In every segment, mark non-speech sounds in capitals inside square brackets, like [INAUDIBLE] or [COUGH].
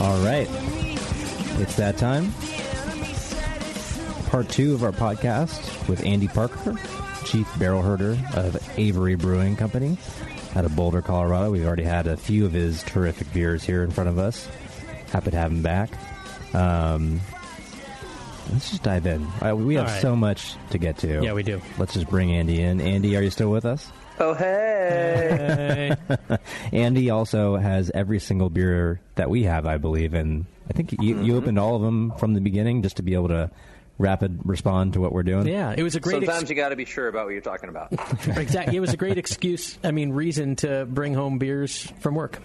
All right. It's that time. Part two of our podcast with Andy Parker, Chief Barrel Herder of Avery Brewing Company out of Boulder, Colorado. We've already had a few of his terrific beers here in front of us. Happy to have him back. Um, let's just dive in. Uh, we have right. so much to get to. Yeah, we do. Let's just bring Andy in. Andy, are you still with us? Oh, hey. Hey. [LAUGHS] Andy also has every single beer that we have, I believe, and I think you, Mm-hmm. you opened all of them from the beginning just to be able to rapid respond to what we're doing. yeah, it was a great. Sometimes Ex- you got to be sure about what you're talking about. [LAUGHS] exactly. It was a great excuse. I mean, reason to bring home beers from work.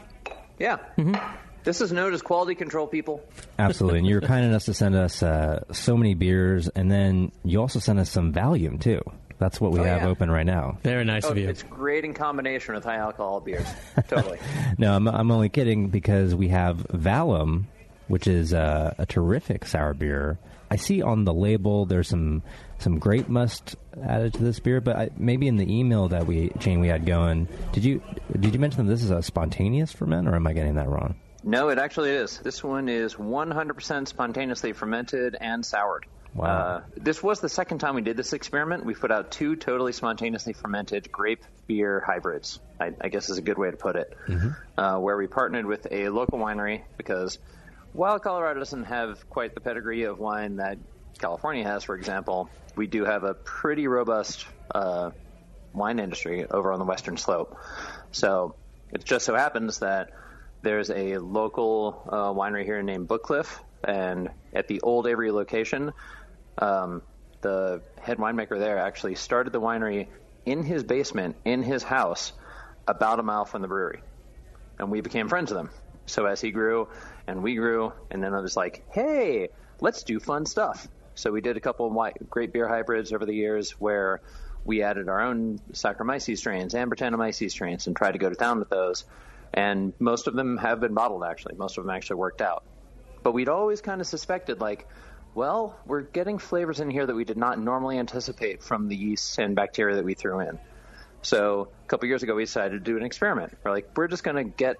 Yeah. Mm-hmm. This is known as quality control, people. Absolutely. And you were [LAUGHS] kind enough to send us uh, so many beers, and then you also sent us some Valium, too. That's what we Oh, have yeah. open right now. Very nice Oh, of you. it's great in combination with high alcohol beers. [LAUGHS] Totally. No, I'm, I'm only kidding because we have Vallum, which is uh, a terrific sour beer. I see on the label there's some some grape must added to this beer, but I, maybe in the email that we Jane we had going, did you did you mention that this is a spontaneous ferment, or am I getting that wrong? no, it actually is. This one is 100% spontaneously fermented and soured. Wow. Uh, this was the second time we did this experiment. We put out two totally spontaneously fermented grape beer hybrids, I, I guess is a good way to put it, uh, where we partnered with a local winery because while Colorado doesn't have quite the pedigree of wine that California has, for example, we do have a pretty robust uh, wine industry over on the western slope. So it just so happens that there's a local uh, winery here named Bookcliff, and at the old Avery location, um, the head winemaker there actually started the winery in his basement in his house, about a mile from the brewery, and we became friends with him. So as he grew and we grew, and then I was like, hey, let's do fun stuff. So we did a couple of great beer hybrids over the years where we added our own Saccharomyces strains and Brettanomyces strains and tried to go to town with those. And most of them have been bottled, actually. Most of them actually worked out. But we'd always kind of suspected, like, well, we're getting flavors in here that we did not normally anticipate from the yeast and bacteria that we threw in. So a couple years ago, we decided to do an experiment. We're like, we're just going to get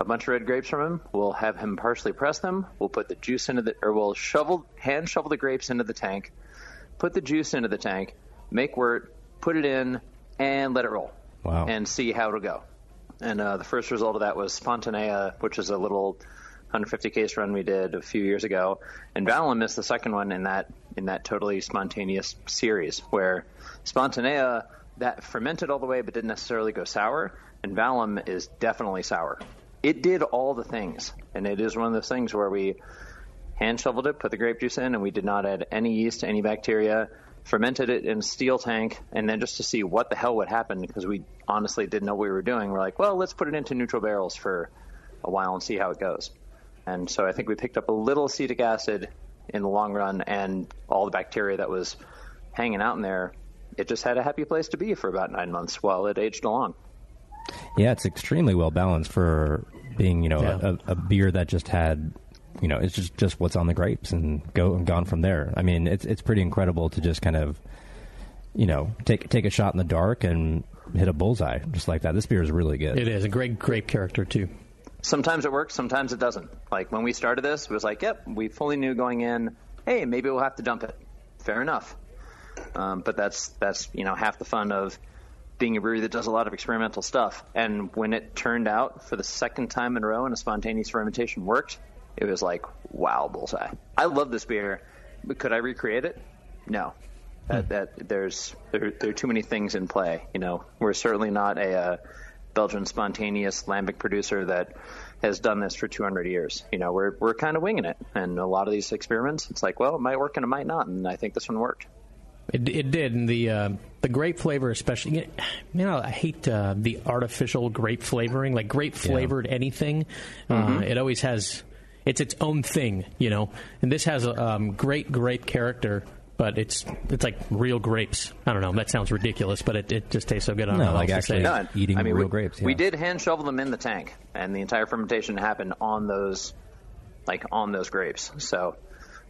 a bunch of red grapes from him. We'll have him partially press them. We'll put the juice into the, or we'll shovel, hand shovel the grapes into the tank, put the juice into the tank, make wort, put it in, and let it roll. Wow. And see how it'll go. And uh, the first result of that was Spontanea, which is a little 150 case run we did a few years ago. And Vallum missed the second one in that in that totally spontaneous series, where Spontanea that fermented all the way but didn't necessarily go sour, and Vallum is definitely sour. It did all the things, and it is one of those things where we hand shoveled it, put the grape juice in, and we did not add any yeast, any bacteria. Fermented it in a steel tank, and then just to see what the hell would happen, because we honestly didn't know what we were doing. We're like, well, let's put it into neutral barrels for a while and see how it goes. And so I think we picked up a little acetic acid in the long run, and all the bacteria that was hanging out in there, it just had a happy place to be for about nine months while it aged along. Yeah, it's extremely well balanced for being, you know, Yeah. a, a beer that just had, you know, it's just just what's on the grapes and go and gone from there. I mean, it's it's pretty incredible to just kind of, you know, take take a shot in the dark and hit a bullseye just like that. This beer is really good. It is a great grape character too. Sometimes it works, sometimes it doesn't. Like when we started this, it was like, yep, we fully knew going in, hey, maybe we'll have to dump it. Fair enough. Um, but that's that's you know half the fun of being a brewery that does a lot of experimental stuff. And when it turned out for the second time in a row and a spontaneous fermentation worked, it was like, wow, bullseye. I love this beer, but could I recreate it? No. That, that there's there, there are too many things in play. You know, we're certainly not a uh, Belgian spontaneous lambic producer that has done this for 200 years. You know, we're we're kind of winging it, and a lot of these experiments, it's like, well, it might work and it might not, and I think this one worked. It, it did, and the uh, the grape flavor, especially. You know, I hate uh, the artificial grape flavoring, like grape flavored yeah. anything. Uh, it always has. It's its own thing, you know. And this has a um, great grape character but it's it's like real grapes. I don't know. That sounds ridiculous, but it, it just tastes so good. I don't no, know like actually no, eating I mean, real we, grapes. Yeah. We did hand shovel them in the tank, and the entire fermentation happened on those, like on those grapes. So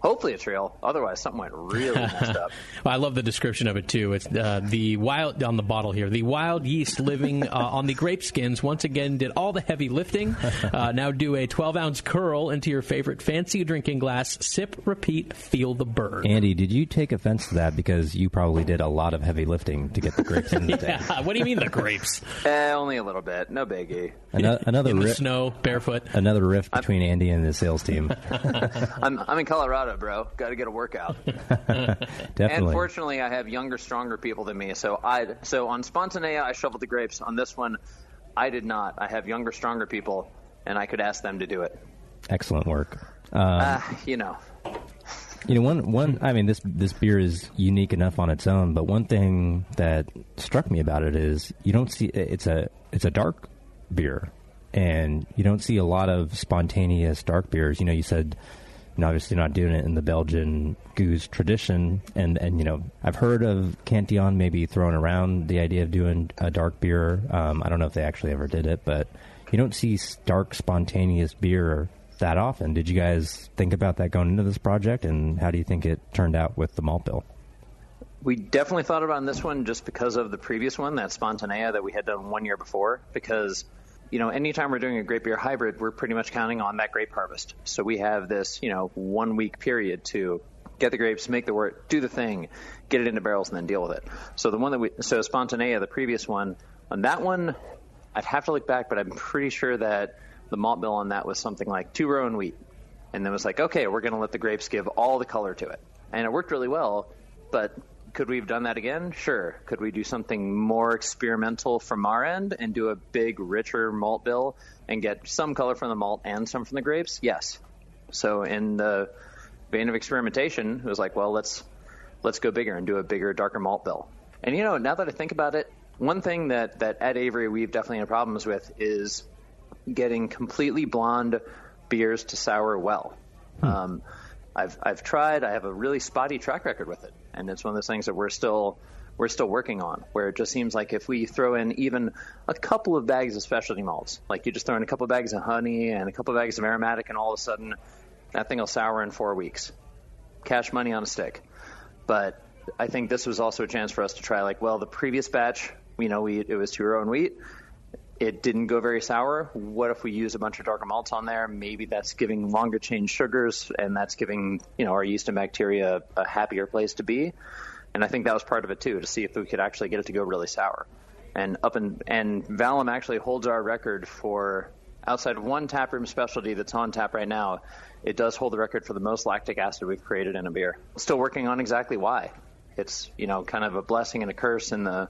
Hopefully it's real. Otherwise, something went really messed [LAUGHS] up. well, I love the description of it too. It's uh, the wild on the bottle here. The wild yeast living uh, [LAUGHS] on the grape skins once again did all the heavy lifting. [LAUGHS] Uh, now do a 12 ounce curl into your favorite fancy drinking glass. Sip, repeat, feel the burn. Andy, did you take offense to that because you probably did a lot of heavy lifting to get the grapes in the tank? yeah. What do you mean the grapes? eh, only a little bit. No biggie. Another, another in the rift, snow, barefoot. Another rift between Andy and the sales team. I'm, I'm in Colorado bro. Got to get a workout. [LAUGHS] Definitely. And fortunately, I have younger, stronger people than me. So I so on Spontanea, I shoveled the grapes. On this one, I did not. I have younger, stronger people, and I could ask them to do it. Excellent work. Um, uh, you know. You know, one one. I mean, this this beer is unique enough on its own, but one thing that struck me about it is you don't see it's a it's a dark beer, and you don't see a lot of spontaneous dark beers. You know, you said and obviously not doing it in the Belgian Gueuze tradition. And, and you know, I've heard of Cantillon maybe throwing around the idea of doing a dark beer. Um, I don't know if they actually ever did it, but you don't see dark, spontaneous beer that often. Did you guys think about that going into this project, and how do you think it turned out with the malt bill? We definitely thought about this one just because of the previous one, that Spontanea that we had done one year before, because – you know, anytime we're doing a grape beer hybrid, we're pretty much counting on that grape harvest. So we have this, you know, one week period to get the grapes, make the work, do the thing, get it into barrels, and then deal with it. So the one that we, so Spontanea, the previous one, on that one, I'd have to look back, but I'm pretty sure that the malt bill on that was something like two row and wheat. And then it was like, okay, we're going to let the grapes give all the color to it. And it worked really well, but could we have done that again? Sure. Could we do something more experimental from our end and do a big, richer malt bill and get some color from the malt and some from the grapes? Yes. So in the vein of experimentation, it was like, well, let's let's go bigger and do a bigger, darker malt bill. And you know, now that I think about it, one thing that that at Avery we've definitely had problems with is getting completely blonde beers to sour well. Hmm. Um, I've I've tried. I have a really spotty track record with it, and it's one of those things that we're still we're still working on. Where it just seems like if we throw in even a couple of bags of specialty malts, like you just throw in a couple of bags of honey and a couple of bags of aromatic, and all of a sudden that thing will sour in four weeks. Cash money on a stick. But I think this was also a chance for us to try like, well, the previous batch, you know, we it was two row and wheat it didn't go very sour. What if we use a bunch of darker malts on there? Maybe that's giving longer chain sugars, and that's giving you know our yeast and bacteria a happier place to be. And I think that was part of it too, to see if we could actually get it to go really sour. And up and and Vallum actually holds our record for outside one taproom specialty that's on tap right now. It does hold the record for the most lactic acid we've created in a beer. Still working on exactly why. It's you know kind of a blessing and a curse in the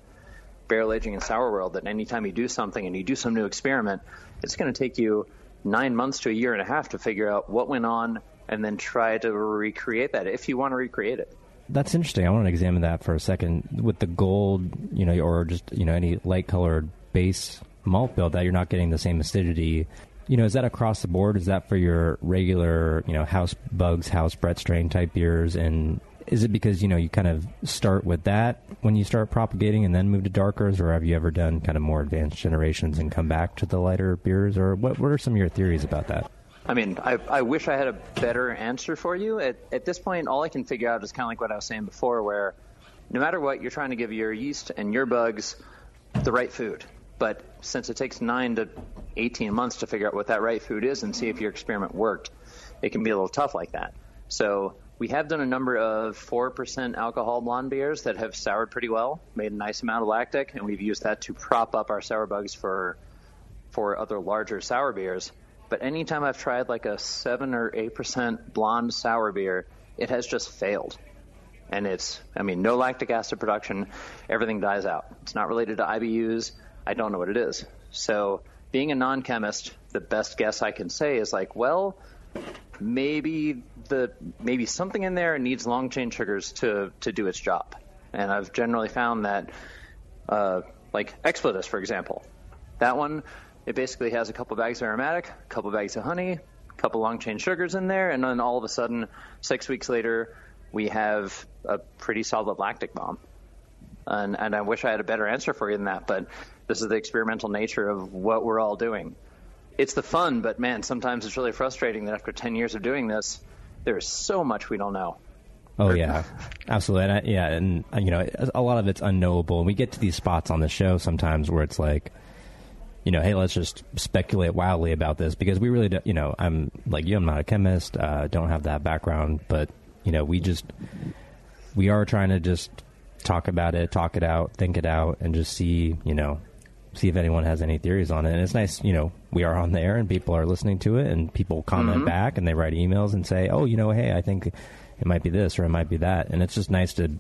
barrel aging and sour world that anytime you do something and you do some new experiment, it's going to take you nine months to a year and a half to figure out what went on and then try to recreate that if you want to recreate it. That's interesting. I want to examine that for a second with the gold, you know, or just you know any light colored base malt bill that you're not getting the same acidity. You know, is that across the board? Is that for your regular, you know, house bugs, house Brett strain type beers, and is it because you know you kind of start with that when you start propagating and then move to darkers, or have you ever done kind of more advanced generations and come back to the lighter beers, or what? What are some of your theories about that? I mean, I, I wish I had a better answer for you. At, at this point, all I can figure out is kind of like what I was saying before, where no matter what, you're trying to give your yeast and your bugs the right food. But since it takes nine to 18 months to figure out what that right food is and see if your experiment worked, it can be a little tough like that. So we have done a number of 4% alcohol blonde beers that have soured pretty well, made a nice amount of lactic, and we've used that to prop up our sour bugs for for other larger sour beers. But anytime I've tried like a 7 or 8% blonde sour beer, it has just failed. And it's, I mean, no lactic acid production, everything dies out. It's not related to IBUs. I don't know what it is. So, being a non chemist, the best guess I can say is like, well, maybe the maybe something in there needs long chain sugars to to do its job. and I've generally found that, uh, like Expletus, for example, that one it basically has a couple bags of aromatic, a couple bags of honey, a couple long chain sugars in there, and then all of a sudden, six weeks later, we have a pretty solid lactic bomb. And, and I wish I had a better answer for you than that, but this is the experimental nature of what we're all doing. It's the fun, but man, sometimes it's really frustrating that after 10 years of doing this, there's so much we don't know. Oh yeah, [LAUGHS] absolutely. And I, yeah, and uh, you know, a lot of it's unknowable. And we get to these spots on the show sometimes where it's like, you know, hey, let's just speculate wildly about this because we really, do, you know, I'm like you, I'm not a chemist, uh, don't have that background, but you know, we just we are trying to just talk about it, talk it out, think it out, and just see, you know, see if anyone has any theories on it. And it's nice, you know, we are on there and people are listening to it, and people comment Mm-hmm. back and they write emails and say, oh, you know, hey, I think it might be this or it might be that, and it's just nice to.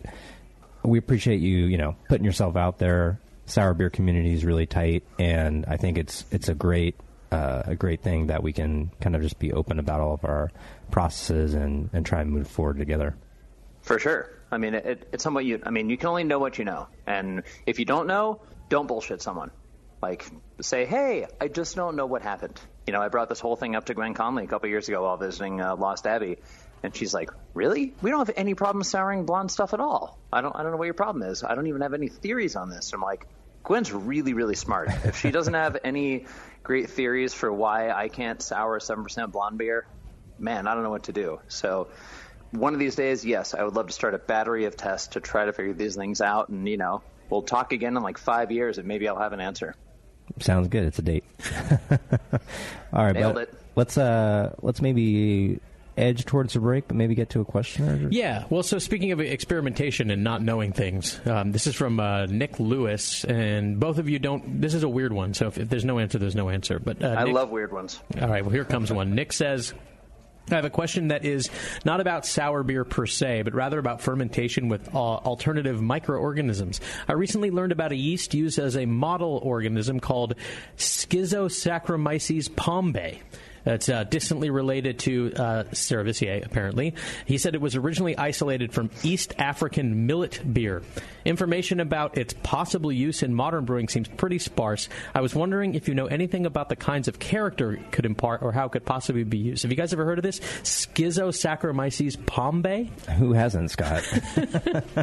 We appreciate you, you know, putting yourself out there. Sour beer community is really tight, and I think it's it's a great uh, a great thing that we can kind of just be open about all of our processes and and try and move forward together. For sure. I mean, it, it's somewhat you. I mean, you can only know what you know, and if you don't know, don't bullshit someone. Like, say, hey, I just don't know what happened. You know, I brought this whole thing up to Gwen Conley a couple years ago while visiting uh, Lost Abbey, and she's like, "Really? We don't have any problem souring blonde stuff at all. I don't. I don't know what your problem is. I don't even have any theories on this." I'm like, Gwen's really, really smart. If she doesn't have [LAUGHS] any great theories for why I can't sour seven percent blonde beer, man, I don't know what to do. So one of these days, yes, I would love to start a battery of tests to try to figure these things out. And, you know, we'll talk again in like five years and maybe I'll have an answer. Sounds good. It's a date. [LAUGHS] All right, Nailed but it. let's uh let's maybe edge towards a break, but maybe get to a question or Yeah, well, so speaking of experimentation and not knowing things, um, this is from uh, Nick Lewis, and both of you don't. This is a weird one, so if, if there's no answer, there's no answer. But uh, I Nick- love weird ones. All right, well, here comes one. Nick says. I have a question that is not about sour beer per se, but rather about fermentation with uh, alternative microorganisms. I recently learned about a yeast used as a model organism called Schizosaccharomyces pombe. It's uh, distantly related to uh, Cerevisiae, apparently. He said it was originally isolated from East African millet beer. Information about its possible use in modern brewing seems pretty sparse. I was wondering if you know anything about the kinds of character it could impart or how it could possibly be used. Have you guys ever heard of this? Schizosaccharomyces pombe? who hasn't, Scott? [LAUGHS]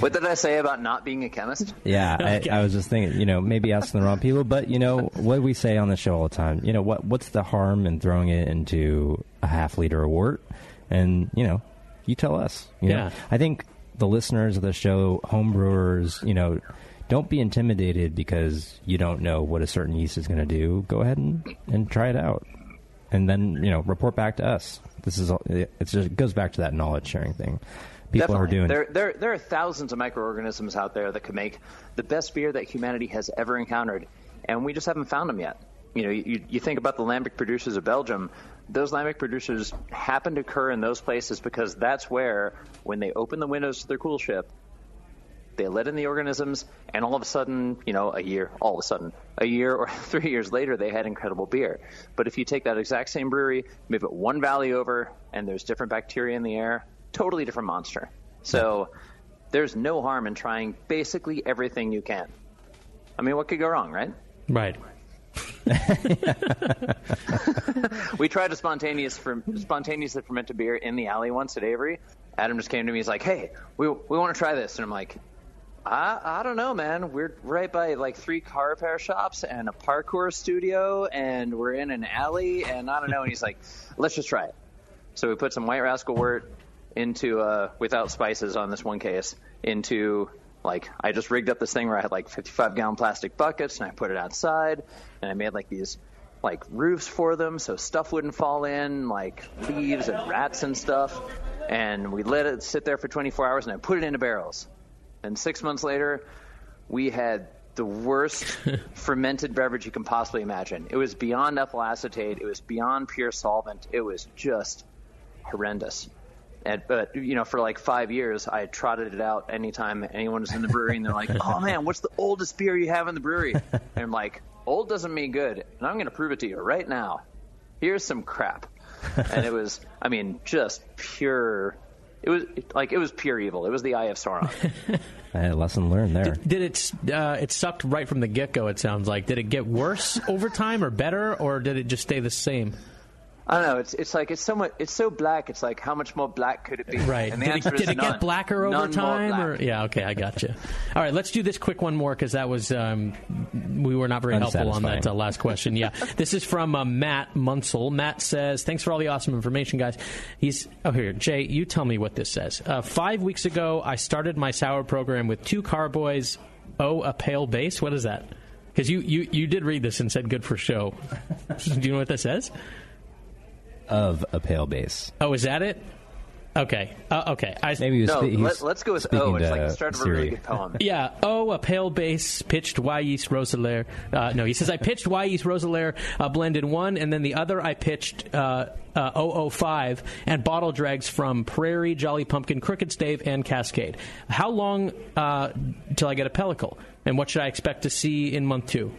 What did I say about not being a chemist? yeah, Okay. I, I was just thinking, you know, maybe asking the wrong people, but you know what we say on the show all the time. You know what? What's the harm in throwing it into a half liter of wort? And you know, you tell us. You know? Yeah. I think the listeners of the show, home brewers, you know, don't be intimidated because you don't know what a certain yeast is going to do. Go ahead and, and try it out, and then you know, report back to us. This is all- it it's just, it goes back to that knowledge sharing thing. People Definitely. are doing there, there, there are thousands of microorganisms out there that could make the best beer that humanity has ever encountered, and we just haven't found them yet. You know, you, you think about the lambic producers of Belgium. Those lambic producers happen to occur in those places because that's where, when they open the windows to their coolship, they let in the organisms, and all of a sudden, you know, a year, all of a sudden, a year or [LAUGHS] three years later, they had incredible beer. But if you take that exact same brewery, move it one valley over, and there's different bacteria in the air, totally different monster. So there's no harm in trying basically everything you can. I mean, what could go wrong, right? Right. [LAUGHS] We tried a spontaneous fer- spontaneously fermented beer in the alley once at Avery. Adam just came to me. He's like, "Hey, we we want to try this," and I'm like, "I I don't know, man. We're right by like three car repair shops and a parkour studio, and we're in an alley, and I don't know." And he's like, "Let's just try it." So we put some White Rascal wort into uh, without spices on this one case into like I just rigged up this thing where I had like 55 gallon plastic buckets and I put it outside and I made like these like roofs for them so stuff wouldn't fall in like leaves and rats and stuff. And we let it sit there for 24 hours and I put it into barrels. And six months later we had the worst [LAUGHS] fermented beverage you can possibly imagine. It was beyond ethyl acetate. It was beyond pure solvent. It was just horrendous and, but you know, for like five years, I trotted it out anytime anyone was in the brewery, and they're like, "Oh man, what's the oldest beer you have in the brewery?" And I'm like, "Old doesn't mean good," and I'm going to prove it to you right now. Here's some crap, and it was, I mean, just pure. it was like it was pure evil. It was the eye of Sauron. I had a lesson learned there. Did, did it? Uh, it sucked right from the get go. It sounds like. Did it get worse over time, or better, or did it just stay the same? I don't know. It's it's like it's so much. It's so black. It's like how much more black could it be? Right. And the did answer it, is did it none. get blacker over None more time? black. Or yeah. Okay, I got you. All right, let's do this quick one more because that was um, we were not very helpful on that uh, last question. Yeah, [LAUGHS] this is from uh, Matt Munsell. Matt says, "Thanks for all the awesome information, guys." He's oh here, Jay. You tell me what this says. Uh, five weeks ago, I started my sour program with two carboys. Oh, a pale base. What is that? Because you, you you did read this and said good for show. [LAUGHS] do you know what that says? Of a pale base. Oh, is that it? Okay. Uh, okay. I, Maybe he was No, spe- let, us go with speaking O. It's like the start of a really good poem. [LAUGHS] Yeah. Oh, a pale bass pitched Wyeast Roeselare. Uh, no, he says I pitched Wyeast Roeselare uh, blended one, and then the other I pitched uh, uh, 005 and bottle dregs from Prairie, Jolly Pumpkin, Crooked Stave, and Cascade. How long uh, till I get a pellicle? And what should I expect to see in month two?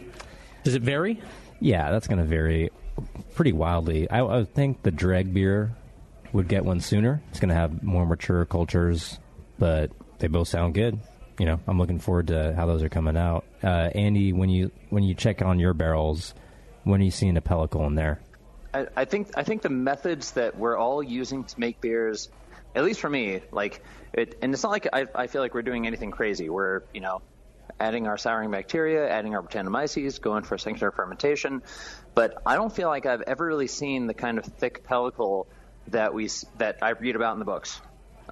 Does it vary? Yeah, that's going to vary pretty wildly. I, I would think the dreg beer would get one sooner. It's going to have more mature cultures, but they both sound good. You know, I'm looking forward to how those are coming out. Uh, Andy, when you when you check on your barrels, when are you seeing a pellicle in there? I, I think I think the methods that we're all using to make beers, at least for me, like it, and it's not like I, I feel like we're doing anything crazy. We're you know adding our souring bacteria, adding our Brettanomyces, going for a secondary fermentation, but I don't feel like I've ever really seen the kind of thick pellicle that we that I read about in the books.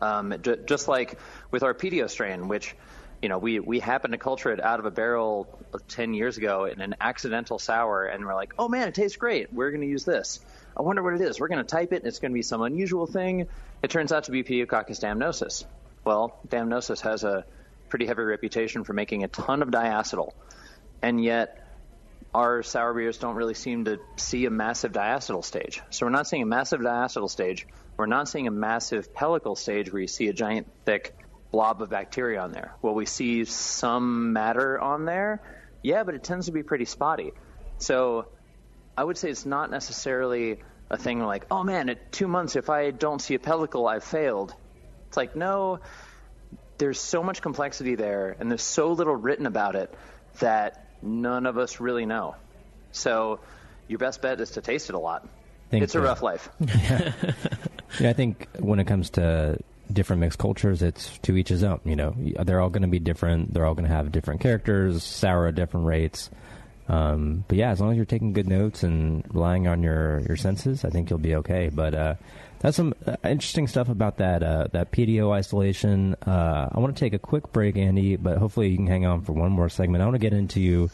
Um, j- just like with our pedio strain, which you know we we happened to culture it out of a barrel 10 years ago in an accidental sour, and we're like, oh man, it tastes great. We're going to use this. I wonder what it is. We're going to type it, and it's going to be some unusual thing. It turns out to be Pediococcus damnosus. Well, damnosus has a pretty heavy reputation for making a ton of diacetyl, and yet our sour beers don't really seem to see a massive diacetyl stage. So we're not seeing a massive diacetyl stage. We're not seeing a massive pellicle stage where you see a giant thick blob of bacteria on there. Well, we see some matter on there? Yeah, but it tends to be pretty spotty. So I would say it's not necessarily a thing like, oh man, at two months, if I don't see a pellicle, I've failed. It's like, no, there's so much complexity there, and there's so little written about it that none of us really know. So your best bet is to taste it a lot. Think, it's a rough life. [LAUGHS] Yeah, I think when it comes to different mixed cultures, it's to each his own. You know, they're all going to be different. They're all going to have different characters, sour at different rates. Um, but yeah, as long as you're taking good notes and relying on your, your senses, I think you'll be okay. But uh, that's some uh, interesting stuff about that uh, that pedio isolation. Uh, I want to take a quick break, Andy, but hopefully you can hang on for one more segment. I want to get into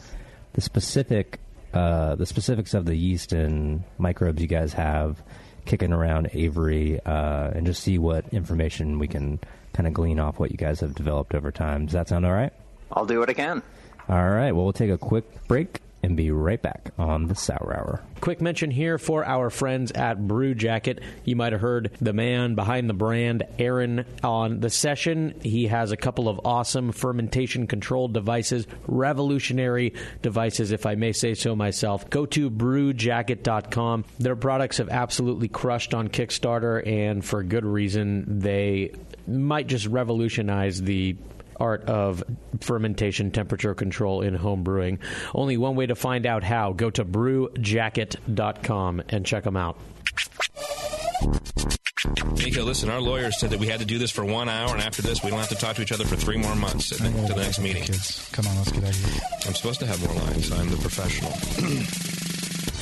the specific uh, the specifics of the yeast and microbes you guys have kicking around Avery, uh, and just see what information we can kind of glean off what you guys have developed over time. Does that sound all right? I'll do what I can. All right. Well, we'll take a quick break and be right back on the Sour Hour. Quick mention here for our friends at Brew Jacket. You might have heard the man behind the brand, Aaron, on the session. He has a couple of awesome fermentation controlled devices, revolutionary devices, if I may say so myself. Go to brewjacket.com. Their products have absolutely crushed on Kickstarter, and for good reason. They might just revolutionize the art of fermentation temperature control in home brewing. Only one way to find out how. Go to brewjacket.com and check them out. Nico, listen, our lawyers said that we had to do this for one hour, and after this, we don't have to talk to each other for three more months to the, to the next meeting. Kids, come on, let's get out of here. I'm supposed to have more lines. I'm the professional. [CLEARS THROAT]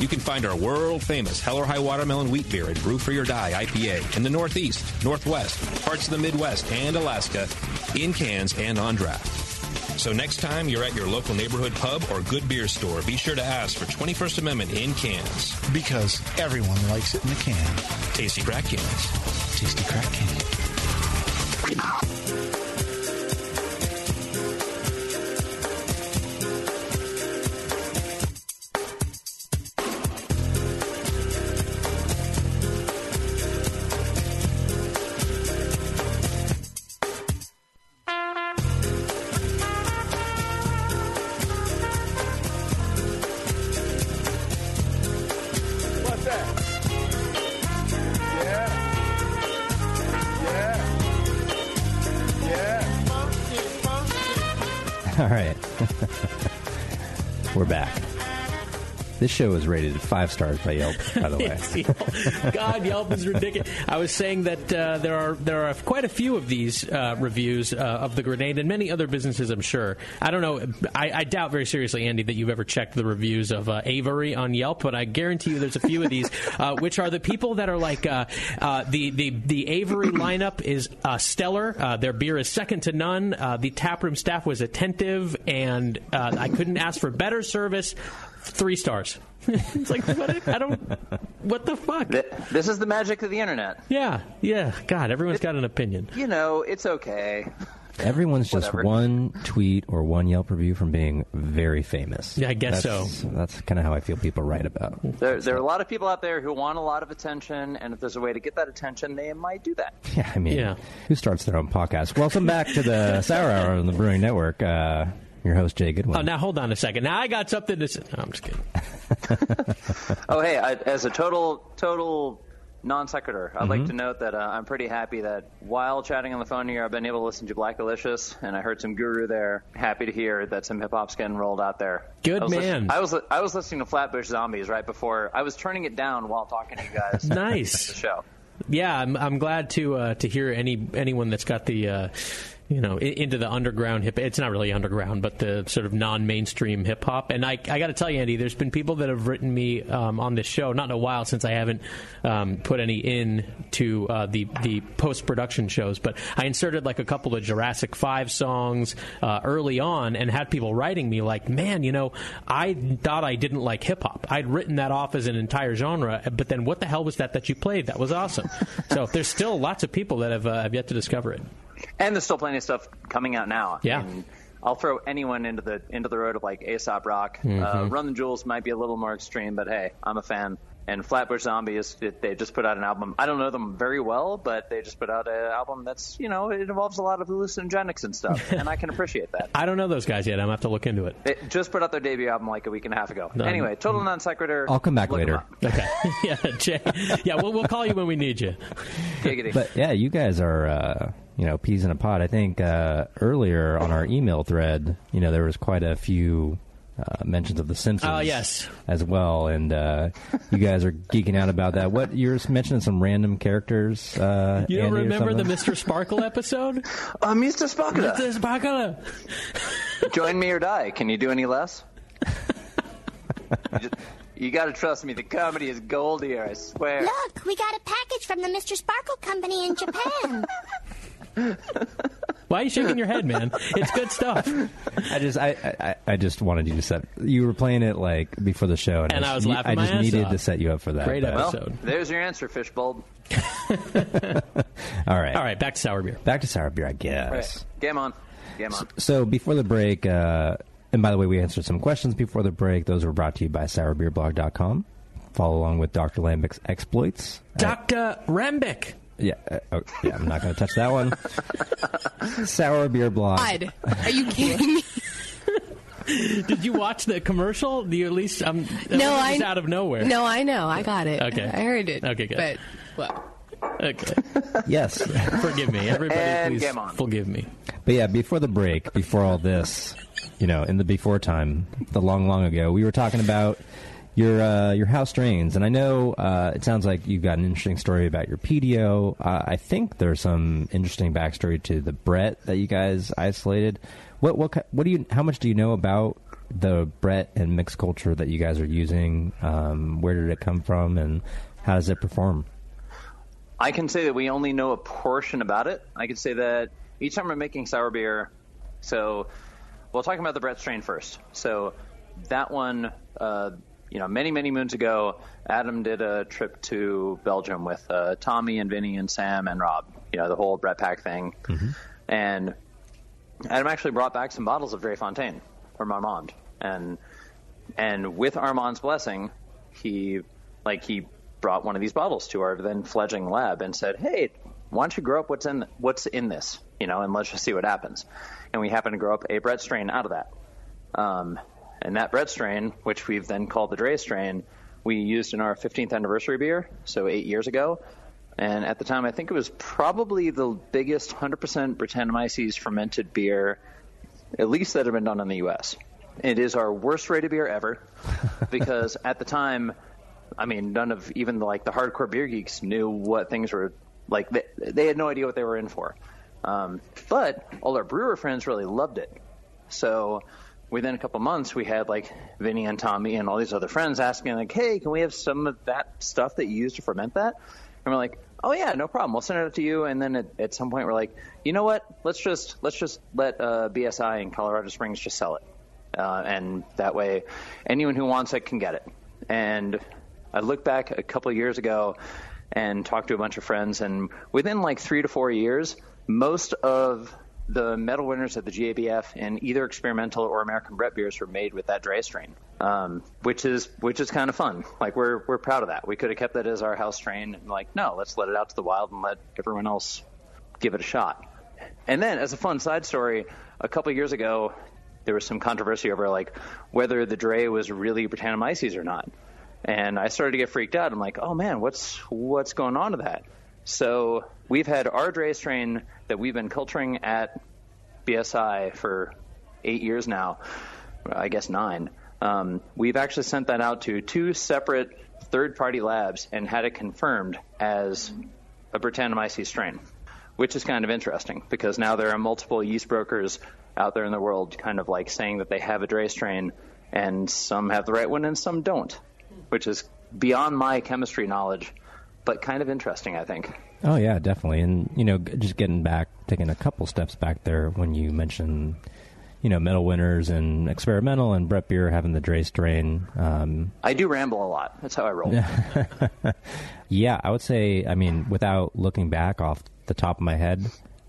You can find our world famous Hell or High Watermelon Wheat Beer at Brew Free or Die IPA in the Northeast, Northwest, parts of the Midwest, and Alaska in cans and on draft. So next time you're at your local neighborhood pub or good beer store, be sure to ask for 21st Amendment in cans. Because everyone likes it in a can. Tasty crack cans. Tasty crack can. Show is rated five stars by Yelp, by the way. [LAUGHS] God, Yelp is ridiculous. I was saying that uh, there are there are quite a few of these uh, reviews uh, of the grenade, and many other businesses. I'm sure. I don't know. I, I, doubt very seriously, Andy, that you've ever checked the reviews of uh, Avery on Yelp, but I guarantee you, there's a few of these, uh, which are the people that are like uh, the the the Avery lineup is stellar. their beer is second to none. the taproom staff was attentive, and I couldn't ask for better service three stars. [LAUGHS] it's like what? I don't. What the fuck? This is the magic of the internet. Yeah, yeah. God, everyone's it, got an opinion. You know, it's okay. Everyone's just one tweet or one Yelp review from being very famous. Yeah, I guess that's, so. That's kind of how I feel people write about. There, there, are a lot of people out there who want a lot of attention, and if there's a way to get that attention, they might do that. [LAUGHS] Yeah, I mean, yeah. who starts their own podcast? Welcome back to the Sour Hour on the Brewing Network. Uh, your host, Jay Goodwin. Oh, now hold on a second. Now I got something to say. No, I'm just kidding. [LAUGHS] oh, hey, I, as a total total non sequitur, I'd mm-hmm. like to note that uh, I'm pretty happy that while chatting on the phone here, I've been able to listen to Blackalicious, and I heard some guru there. Happy to hear that some hip hop's getting rolled out there. Good I man. I was I was listening to Flatbush Zombies right before. I was turning it down while talking to you guys. [LAUGHS] nice. The show. Yeah, I'm, I'm glad to uh, to hear any anyone that's got the uh, you know, into the underground hip. It's not really underground, but the sort of non-mainstream hip hop. And I, I got to tell you, Andy, there's been people that have written me um, on this show, not in a while since I haven't um, put any in to uh, the the post production shows, but I inserted like a couple of Jurassic Five songs uh, early on, and had people writing me like, man, you know, I thought I didn't like hip hop. I'd written that off as an entire genre, but then what the hell was that that you played? That was awesome. [LAUGHS] so there's still lots of people that have uh, have yet to discover it. And there's still plenty of stuff coming out now. Yeah. And I'll throw anyone into the into the road of like Aesop Rock. Uh, mm-hmm. Uh, Run the Jewels might be a little more extreme, but hey, I'm a fan and Flatbush Zombies, they just put out an album. I don't know them very well, but they just put out an album that's, you know, it involves a lot of hallucinogenics and stuff, and I can appreciate that. [LAUGHS] I don't know those guys yet. I'm going to have to look into it. They just put out their debut album like a week and a half ago. No, anyway, total non sequitur. I'll come back later. [LAUGHS] Okay. [LAUGHS] yeah, Jay. Yeah, we'll, we'll call you when we need you. Giggity. But yeah, you guys are. Uh, you know, peas in a pod. I think uh, earlier on our email thread, you know, there was quite a few uh, mentions of The Simpsons. Oh, yes. As well. And uh, you guys are geeking out about that. What You're mentioning some random characters. Uh, you don't remember the Mr. Sparkle episode? [LAUGHS] uh, Mr. Sparkle. Mr. Sparkle. Join me or die. Can you do any less? [LAUGHS] you, you got to trust me. The comedy is gold here, I swear. Look, we got a package from the Mr. Sparkle Company in Japan. [LAUGHS] Why are you shaking your head, man? It's good stuff. I just, I, I, I just wanted you to set. You were playing it like before the show, and, and I was laughing. I just needed off. to set you up for that. Great but. episode. Well, there's your answer, Fishbulb. [LAUGHS] All right, all right. Back to sour beer. Back to sour beer, I guess. Right. Game on. Game on. So, so before the break, uh, and by the way, we answered some questions before the break. Those were brought to you by sourbeerblog.com. Follow along with Dr. Lambic's exploits. Dr. Rambick. Yeah, uh, oh, yeah, I'm not going to touch that one. [LAUGHS] Sour beer blog. God, are you kidding me? [LAUGHS] Did you watch the commercial? Do you at least? Um, no, I out of nowhere. No, I know. I got it. Okay, I heard it. Okay, good. But well. Okay. [LAUGHS] yes. Forgive me, everybody. And please forgive me. But yeah, before the break, before all this, you know, in the before time, the long, long ago, we were talking about your uh, your house strains, and I know uh, it sounds like you've got an interesting story about your pedio. Uh, I think there's some interesting backstory to the Brett that you guys isolated. What what what do you? How much do you know about the Brett and mixed culture that you guys are using? Um, where did it come from, and how does it perform? I can say that we only know a portion about it. I can say that each time we're making sour beer, so we'll talk about the Brett strain first. So that one, uh, you know, many, many moons ago, Adam did a trip to Belgium with uh, Tommy and Vinny and Sam and Rob, you know, the whole Brett Pack thing. Mm-hmm. And Adam actually brought back some bottles of Drie-Fonteinen from Armand. And, and with Armand's blessing, he, like, he brought one of these bottles to our then fledgling lab and said, hey, why don't you grow up what's in, what's in this, you know, and let's just see what happens. And we happened to grow up a Brett strain out of that. Um, and that Brett strain, which we've then called the Drie strain, we used in our 15th anniversary beer, so eight years ago. And at the time, I think it was probably the biggest 100% Brettanomyces fermented beer, at least that had been done in the U.S. It is our worst rated beer ever [LAUGHS] because at the time, I mean, none of even like the hardcore beer geeks knew what things were like. They, they had no idea what they were in for. Um, but all our brewer friends really loved it. So within a couple months, we had like Vinny and Tommy and all these other friends asking like, "Hey, can we have some of that stuff that you use to ferment that?" And we're like, "Oh yeah, no problem. We'll send it to you." And then at, at some point, we're like, "You know what? Let's just let's just let uh, BSI in Colorado Springs just sell it, uh, and that way, anyone who wants it can get it." And I look back a couple years ago and talked to a bunch of friends, and within like three to four years, most of the medal winners at the GABF in either experimental or American Brett beers were made with that Drie strain, um, which is which is kind of fun. Like we're we're proud of that. We could have kept that as our house strain, and like no, let's let it out to the wild and let everyone else give it a shot. And then, as a fun side story, a couple years ago, there was some controversy over like whether the Drie was really Brettanomyces or not. And I started to get freaked out. I'm like, oh man, what's what's going on to that? So we've had our Drie strain that we've been culturing at BSI for eight years now, I guess nine. Um, we've actually sent that out to two separate third-party labs and had it confirmed as a Brettanomyces strain, which is kind of interesting because now there are multiple yeast brokers out there in the world kind of like saying that they have a Drie strain, and some have the right one and some don't, which is beyond my chemistry knowledge, but kind of interesting, I think. Oh yeah, definitely. And you know, just getting back, taking a couple steps back there when you mentioned, you know, medal winners and experimental and Brett Beer having the Drie strain. Um, I do ramble a lot. That's how I roll. [LAUGHS] yeah, I would say. I mean, without looking back off the top of my head,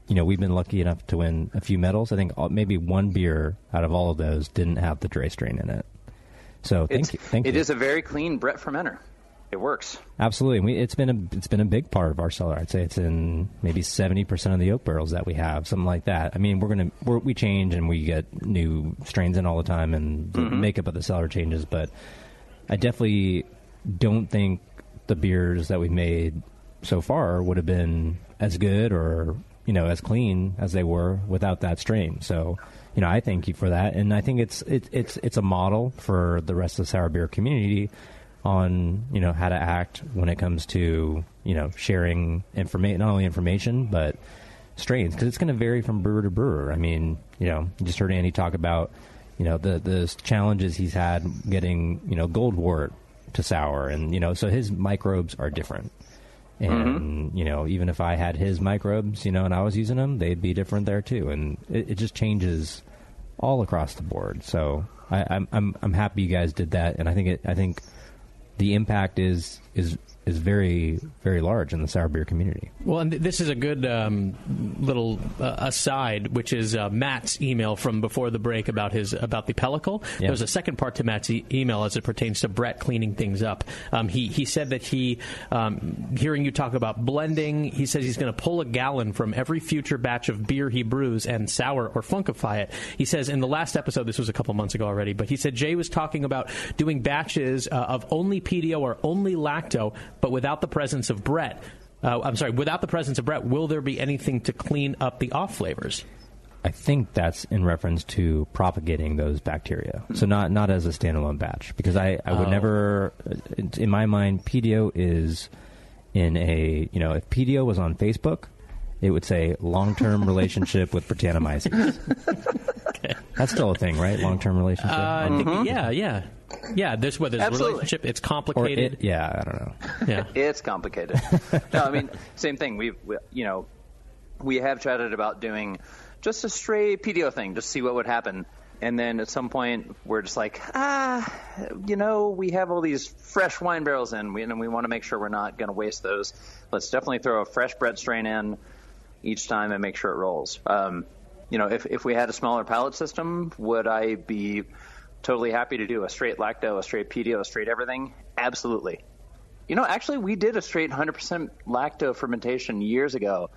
you know, we've been lucky enough to win a few medals. I think all, maybe one beer out of all of those didn't have the Drie strain in it. So thank It's- you. Thank It you. is a very clean Brett fermenter. It works. Absolutely, we, it's been a it's been a big part of our cellar. I'd say it's in maybe seventy percent of the oak barrels that we have, something like that. I mean, we're gonna we're, we change and we get new strains in all the time, and the Mhm. makeup of the cellar changes. But I definitely don't think the beers that we've made so far would have been as good or you know as clean as they were without that strain. So you know, I thank you for that, and I think it's it, it's it's a model for the rest of the sour beer community on you know how to act when it comes to you know sharing information, not only information but strains, because it's going to vary from brewer to brewer. I mean, you know, you just heard Andy talk about you know the the challenges he's had getting you know gold wort to sour, and you know so his microbes are different. And mm-hmm. you know, even if I had his microbes, you know, and I was using them, they'd be different there too. And it, it just changes all across the board. So I, I'm I'm I'm happy you guys did that, and I think it I think the impact is is is very very large in the sour beer community. Well, and th- this is a good um, little uh, aside, which is uh, Matt's email from before the break about his about the pellicle. Yeah. There's a second part to Matt's e- email as it pertains to Brett cleaning things up. Um, he he said that he, um, hearing you talk about blending, he says he's going to pull a gallon from every future batch of beer he brews and sour or funkify it. He says in the last episode, this was a couple months ago already, but he said Jay was talking about doing batches uh, of only pedio or only lacto, but without the presence of Brett. Uh, I'm sorry, without the presence of Brett, will there be anything to clean up the off flavors? I think that's in reference to propagating those bacteria. So not not as a standalone batch because I, I would Oh. never in my mind pedio is in a you know if pedio was on Facebook it would say long term relationship with Brettanomyces. [LAUGHS] That's still a thing, right? Long term relationship. Uh, I think, yeah, yeah, yeah. This whether there's a relationship, it's complicated. it, yeah, I don't know. yeah. [LAUGHS] It's complicated. no, I mean, same thing. We've, we, you know, we have chatted about doing just a straight pedio thing, just see what would happen. And then at some point, we're just like, ah, you know, we have all these fresh wine barrels in, we, and we want to make sure we're not going to waste those. Let's definitely throw a fresh Brett strain in each time and make sure it rolls. Um, you know, if, if we had a smaller pallet system, would I be totally happy to do a straight lacto, a straight pedio, a straight everything? Absolutely. You know, actually, we did a straight 100% lacto fermentation years ago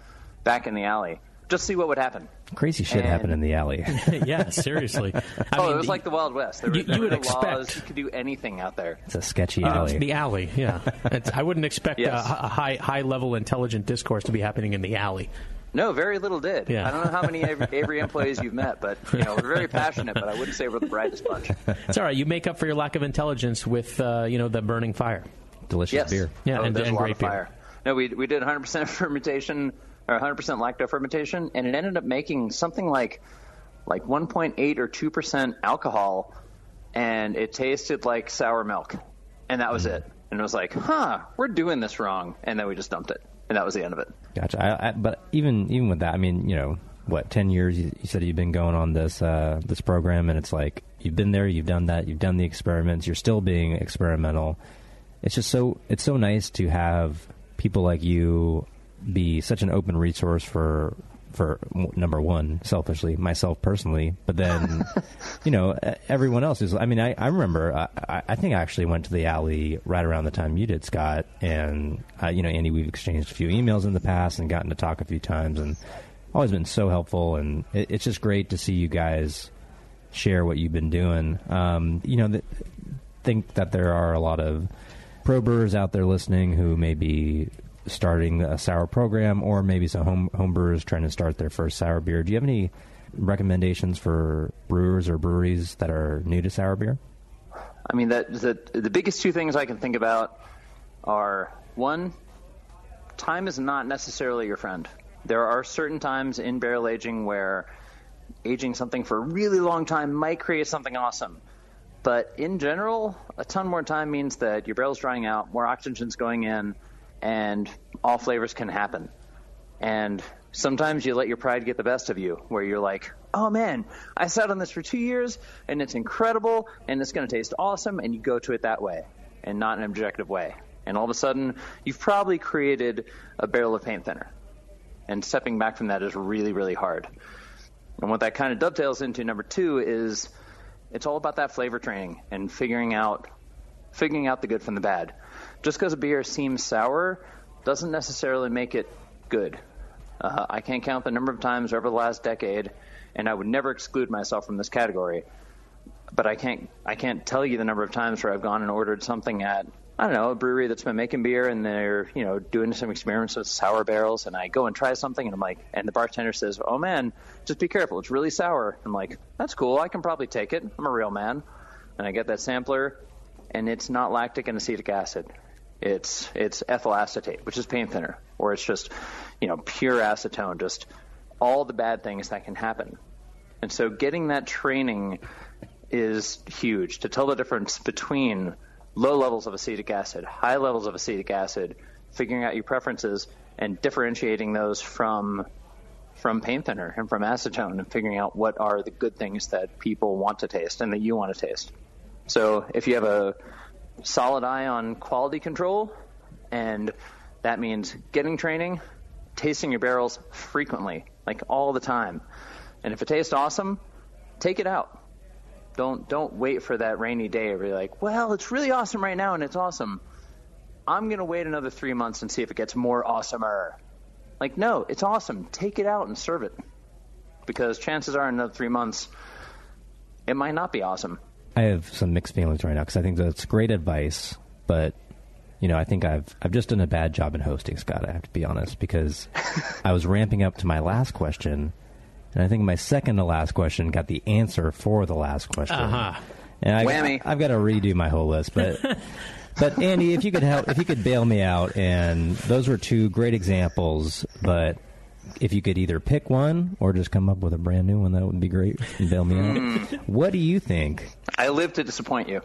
back in the alley. Just see what would happen. Crazy shit And- happened in the alley. [LAUGHS] yeah, seriously. [LAUGHS] I oh, mean, it was like the Wild West. There, were- you- there you would no laws. expect- You could do anything out there. It's a sketchy Uh, alley. the alley, yeah. [LAUGHS] It's, I wouldn't expect Yes. a, a high high level intelligent discourse to be happening in the alley. No, very little did. Yeah. I don't know how many Avery, Avery employees you've met, but you know, we're very passionate. But I wouldn't say we're the brightest bunch. It's all right. You make up for your lack of intelligence with, uh, you know, the burning fire. Delicious Yes. beer. Yeah, oh, and, there's and a lot great of beer. fire. No, we we did 100% fermentation or 100% lacto fermentation, and it ended up making something like like 1.8 or 2 percent alcohol, and it tasted like sour milk, and that was it. And it was like, huh, we're doing this wrong, and then we just dumped it, and that was the end of it. Gotcha. I, I, but even even with that, I mean, you know, what ten years? You, you said you've been going on this uh, this program, and it's like you've been there, you've done that, you've done the experiments, you're still being experimental. It's just so it's so nice to have people like you be such an open resource for for number one, selfishly myself personally, but then [LAUGHS] you know everyone else is. I mean, I, I remember I, I- I think I actually went to the alley right around the time you did, Scott, and uh, you know Andy, we've exchanged a few emails in the past and gotten to talk a few times, and always been so helpful, and it, it's just great to see you guys share what you've been doing. Um, you know, th- think that there are a lot of probers out there listening who may be starting a sour program, or maybe some home home brewers trying to start their first sour beer. Do you have any recommendations for brewers or breweries that are new to sour beer? I mean, that the the biggest two things I can think about are one, time is not necessarily your friend. There are certain times in barrel aging where aging something for a really long time might create something awesome. But in general, a ton more time means that your barrel's drying out, more oxygen's going in, and all flavors can happen. And sometimes you let your pride get the best of you, where you're like, oh man, I sat on this for two years, and it's incredible, and it's going to taste awesome, and you go to it that way, and not an objective way. And all of a sudden, you've probably created a barrel of paint thinner. And stepping back from that is really, really hard. And what that kind of dovetails into number two is it's all about that flavor training and figuring out figuring out the good from the bad. Just because a beer seems sour doesn't necessarily make it good. Uh, I can't count the number of times over the last decade, and I would never exclude myself from this category. But I can't I can't tell you the number of times where I've gone and ordered something at I don't know a brewery that's been making beer and they're you know doing some experiments with sour barrels, and I go and try something and I'm like, and the bartender says, "Oh man, just be careful, it's really sour." I'm like, "That's cool, I can probably take it. I'm a real man." And I get that sampler, and it's not lactic and acetic acid. It's it's ethyl acetate, which is paint thinner, or it's just you know pure acetone, just all the bad things that can happen. And so getting that training is huge to tell the difference between low levels of acetic acid, high levels of acetic acid, figuring out your preferences and differentiating those from from paint thinner and from acetone and figuring out what are the good things that people want to taste and that you want to taste. So if you have a solid eye on quality control and that means getting training, tasting your barrels frequently, like all the time. And if it tastes awesome, take it out. Don't don't wait for that rainy day where you're like, well, it's really awesome right now and it's awesome. I'm gonna wait another three months and see if it gets more awesomer. Like, no, it's awesome. Take it out and serve it. Because chances are in another three months it might not be awesome. I have some mixed feelings right now because I think that's great advice, but you know, I think I've I've just done a bad job in hosting, Scott. I have to be honest because [LAUGHS] I was ramping up to my last question, and I think my second to last question got the answer for the last question. Uh-huh. And I, Whammy. I've got to redo my whole list, but. [LAUGHS] But Andy, if you could help, if you could bail me out, and those were two great examples. But if you could either pick one or just come up with a brand new one, that would be great. Bail me out. Hmm. What do you think I live to disappoint you.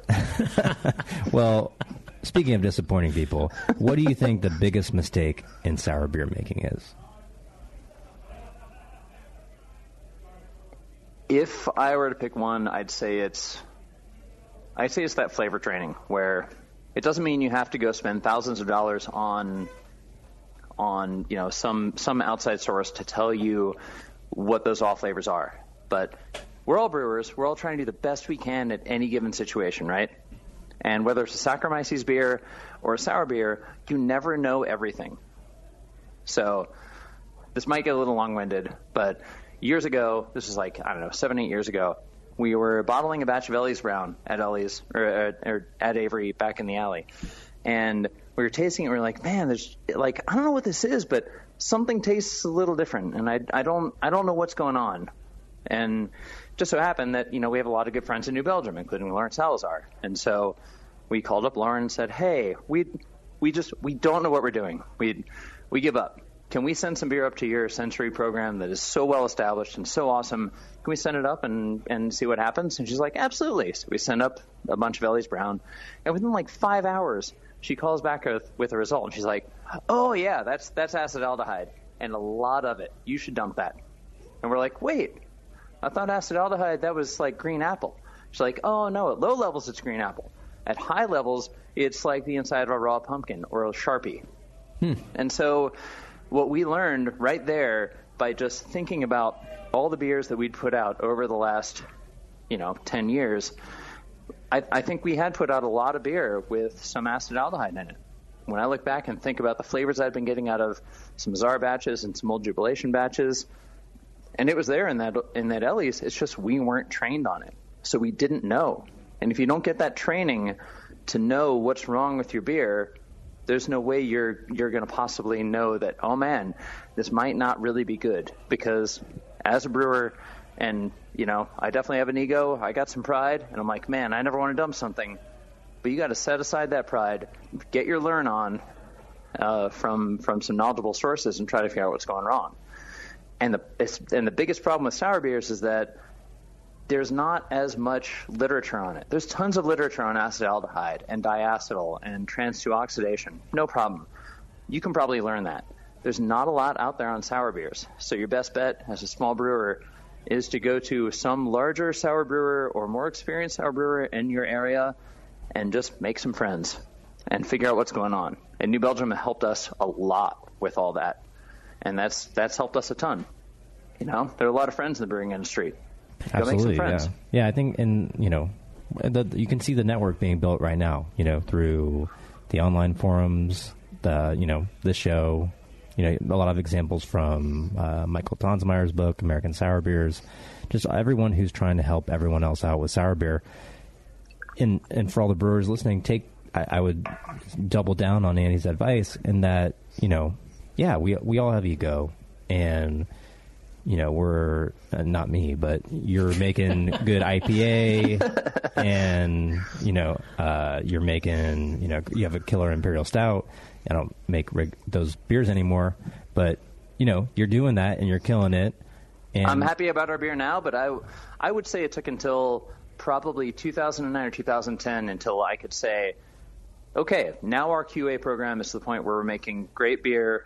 [LAUGHS] well, speaking of disappointing people, what do you think the biggest mistake in sour beer making is? If I were to pick one, I'd say it's I'd say it's that flavor training where it doesn't mean you have to go spend thousands of dollars on on you know some some outside source to tell you what those all flavors are. But we're all brewers. We're all trying to do the best we can at any given situation, right? And whether it's a Saccharomyces beer or a sour beer, you never know everything. So this might get a little long-winded, but years ago, this is like I don't know, seven, eight years ago, we were bottling a batch of Ellie's Brown at Ellie's or, or, or at Avery back in the alley, and we were tasting it. and We were like, man, there's like I don't know what this is, but something tastes a little different, and I I don't I don't know what's going on, and just so happened that you know we have a lot of good friends in New Belgium, including Lauren Salazar, and so we called up Lauren and said, hey, we we just we don't know what we're doing. We we give up. Can we send some beer up to your sensory program that is so well established and so awesome? Can we send it up and, and see what happens? And she's like, absolutely. So we send up a bunch of Ellie's Brown, and within like five hours, she calls back with, with a result, and she's like, oh yeah, that's that's acetaldehyde and a lot of it. You should dump that. And we're like, wait, I thought acetaldehyde that was like green apple. She's like, oh no, at low levels it's green apple. At high levels, it's like the inside of a raw pumpkin or a sharpie. Hmm. And so, what we learned right there by just thinking about all the beers that we'd put out over the last, you know, 10 years, I, I think we had put out a lot of beer with some acetaldehyde in it. When I look back and think about the flavors I've been getting out of some Czar batches and some old Jubilation batches, and it was there in that in that Ellie's, it's just we weren't trained on it, so we didn't know. And if you don't get that training to know what's wrong with your beer, there's no way you're you're going to possibly know that oh man, this might not really be good because as a brewer and you know, I definitely have an ego, I got some pride and I'm like, man, I never want to dump something. But you got to set aside that pride, get your learn on uh, from from some knowledgeable sources and try to figure out what's going wrong. And the and the biggest problem with sour beers is that there's not as much literature on it. There's tons of literature on acetaldehyde and diacetyl and trans 2 oxidation. No problem. You can probably learn that. There's not a lot out there on sour beers. So your best bet as a small brewer is to go to some larger sour brewer or more experienced sour brewer in your area and just make some friends and figure out what's going on. And New Belgium helped us a lot with all that. And that's that's helped us a ton. You know, there are a lot of friends in the brewing industry. Go make some Absolutely, friends. yeah. Yeah, I think, and you know, the, you can see the network being built right now. You know, through the online forums, the you know, the show. You know, a lot of examples from uh, Michael Tonsmeire's book, American Sour Beers. Just everyone who's trying to help everyone else out with sour beer. And and for all the brewers listening, take I, I would double down on Andy's advice in that you know, yeah, we we all have ego, and you know, we're uh, not me, but you're making [LAUGHS] good IPA, and you know, uh, you're making, you know, you have a killer imperial stout. I don't make those beers anymore, but you know, you're doing that and you're killing it. And I'm happy about our beer now, but I, I would say it took until probably 2009 or 2010 until I could say, okay, now our QA program is to the point where we're making great beer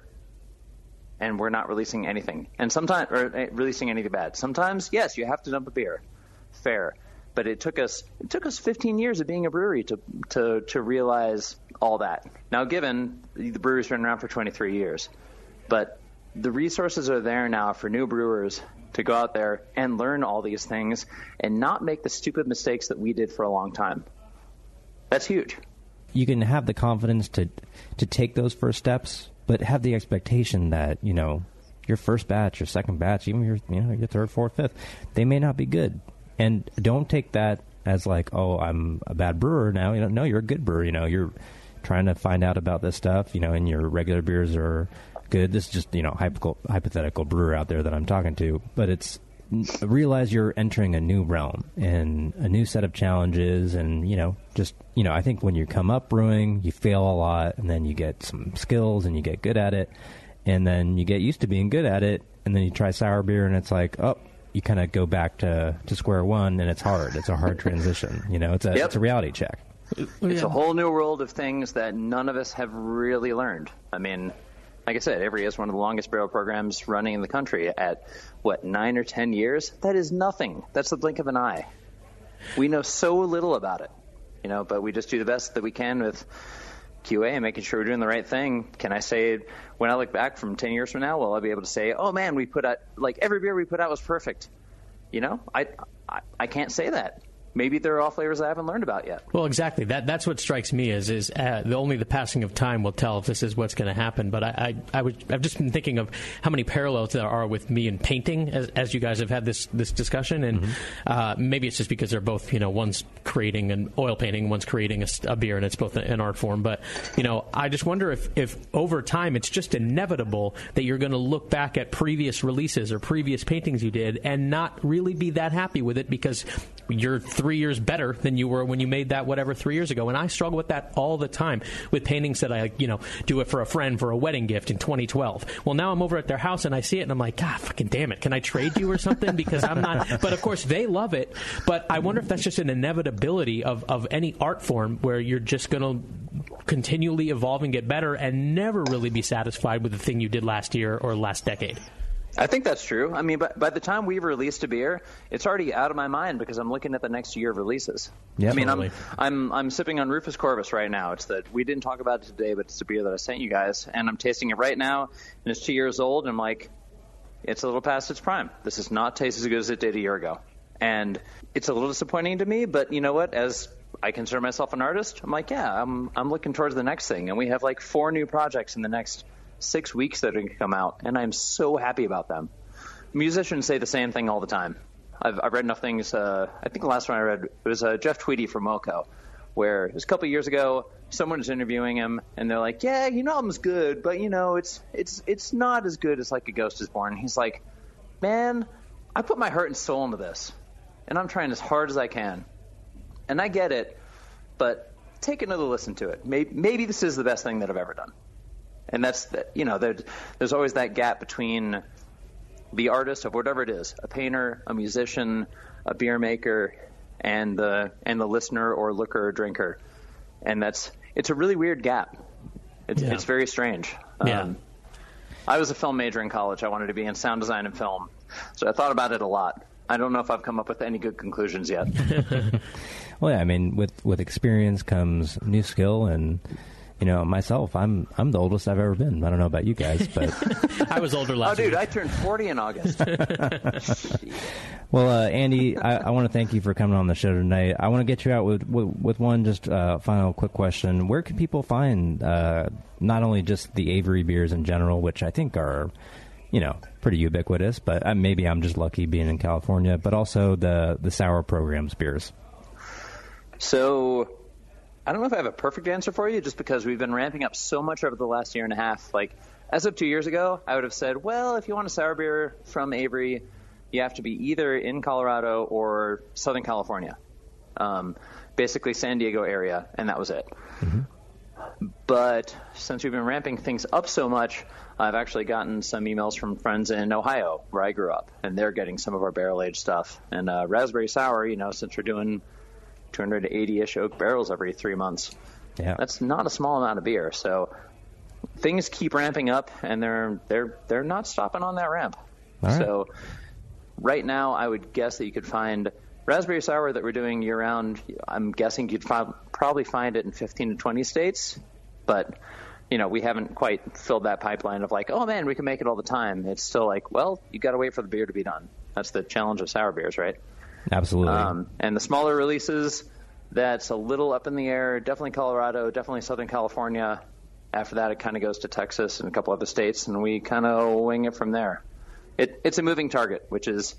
and we're not releasing anything. And sometimes, or uh, releasing anything bad. Sometimes, yes, you have to dump a beer. Fair. But it took us it took us 15 years of being a brewery to to to realize all that. Now, given the brewery's been around for 23 years, but the resources are there now for new brewers to go out there and learn all these things and not make the stupid mistakes that we did for a long time. That's huge. you can have the confidence to to take those first steps, but have the expectation that you know your first batch, your second batch, even your you know your third, fourth, fifth, they may not be good, and don't take that as like oh I'm a bad brewer now. You know, no, you're a good brewer. You know, you're trying to find out about this stuff. You know, and your regular beers are good. This is just you know hypothetical hypothetical brewer out there that I'm talking to, but it's realize you're entering a new realm and a new set of challenges and you know just you know i think when you come up brewing you fail a lot and then you get some skills and you get good at it and then you get used to being good at it and then you try sour beer and it's like oh you kind of go back to, to square one and it's hard it's a hard transition you know it's a Yep. it's a reality check It's a whole new world of things that none of us have really learned. I mean, like I said, Avery is one of the longest barrel programs running in the country at what nine or ten years. That is nothing. That's the blink of an eye. We know so little about it, you know, but we just do the best that we can with QA and making sure we're doing the right thing. Can I say when I look back from ten years from now, will I be able to say, "Oh man, we put out like every beer we put out was perfect"? You know, I I, I can't say that. Maybe there are all flavors I haven't learned about yet. Well, exactly. That that's what strikes me is is uh, the only the passing of time will tell if this is what's going to happen. But I, I I would I've just been thinking of how many parallels there are with me and painting as, as you guys have had this this discussion, and uh, maybe it's just because they're both you know one's creating an oil painting, one's creating a beer, and it's both an art form. But you know, I just wonder if if over time it's just inevitable that you're going to look back at previous releases or previous paintings you did and not really be that happy with it because you're three years better than you were when you made that whatever three years ago. And I struggle with that all the time with paintings that I, you know, do it for a friend for a wedding gift in 2012. Well, now I'm over at their house and I see it and I'm like, God, fucking damn it. Can I trade you or something? Because I'm not, [LAUGHS] but of course they love it. But I wonder if that's just an inevitability of, of any art form where you're just going to continually evolve and get better and never really be satisfied with the thing you did last year or last decade. I think that's true. I mean, by, by the time we've released a beer, it's already out of my mind because I'm looking at the next year of releases. Yeah, I mean, totally. I'm, I'm I'm sipping on Rufus Corvus right now. It's the we didn't talk about it today, but it's a beer that I sent you guys, and I'm tasting it right now, and it's two years old, and I'm like, it's a little past its prime. This does not taste as good as it did a year ago, and it's a little disappointing to me. But you know what? As I consider myself an artist, I'm like, yeah, I'm I'm looking towards the next thing, and we have like four new projects in the next six weeks that are going to come out, and I'm so happy about them musicians say the same thing all the time. I've, I've read enough things. Uh, I think the last one I read was uh, Jeff Tweedy from Wilco, where it was a couple years ago. Someone was interviewing him, and they're like, "Yeah, your album's good, but you know, it's it's it's not as good as like A Ghost Is Born." He's like, "Man, I put my heart and soul into this, and I'm trying as hard as I can, and I get it, but take another listen to it. Maybe, maybe this is the best thing that I've ever done." And that's you know, there, there's always that gap between the artist of whatever it is a painter a musician a beer maker and the and the listener or looker or drinker. And that's it's a really weird gap. It's, Yeah. it's very strange. Yeah. Um, i was a film major in college. I wanted to be in sound design and film. So i thought about it a lot. I don't know if i've come up with any good conclusions yet. [LAUGHS] Well, yeah, I mean, with with experience comes new skill, and you know, myself, I'm I'm the oldest I've ever been. I don't know about you guys, but [LAUGHS] I was older last. oh dude week. i turned 40 in august [LAUGHS] well, uh, Andy, I, I want to thank you for coming on the show tonight. I want to get you out with with, with one just uh, final quick question: Where can people find uh, not only just the Avery beers in general, which I think are you know pretty ubiquitous, but uh, maybe I'm just lucky being in California, but also the the sour programs beers. So I don't know if I have a perfect answer for you, just because we've been ramping up so much over the last year and a half. Like as of two years ago, I would have said, well, if you want a sour beer from Avery, you have to be either in Colorado or Southern California, um, basically San Diego area, and that was it. But since we've been ramping things up so much, I've actually gotten some emails from friends in Ohio, where I grew up, and they're getting some of our barrel aged stuff. And uh, raspberry sour, you know, since we're doing 280-ish oak barrels every three months. Yeah, That's not a small amount of beer. So things keep ramping up, and they're they're they're not stopping on that ramp. Right. So right now, I would guess that you could find raspberry sour that we're doing year round. I'm guessing you'd fi- probably find it in 15 to 20 states, but you know we haven't quite filled that pipeline of like, oh man, we can make it all the time. It's still like, well, you got to wait for the beer to be done. That's the challenge of sour beers, right? Absolutely. Um, and the smaller releases, that's a little up in the air. Definitely Colorado, definitely Southern California. After that, it kind of goes to Texas and a couple other states, and we kind of wing it from there. It, it's a moving target, which is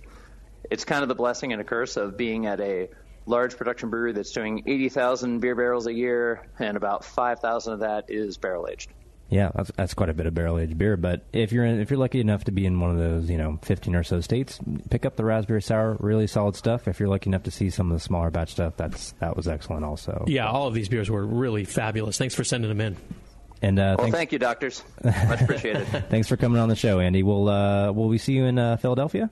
it's kind of the blessing and a curse of being at a large production brewery that's doing 80,000 beer barrels a year, and about 5,000 of that is barrel aged. Yeah, that's, that's quite a bit of barrel aged beer. But if you're in, if you're lucky enough to be in one of those, you know, 15 or so states, pick up the raspberry sour. Really solid stuff. If you're lucky enough to see some of the smaller batch stuff, that's that was excellent also. Yeah, all of these beers were really fabulous. Thanks for sending them in. And uh, Well, thanks, thank you, doctors. [LAUGHS] Much appreciated. [LAUGHS] thanks for coming on the show, Andy. Will uh, will we see you in uh, Philadelphia?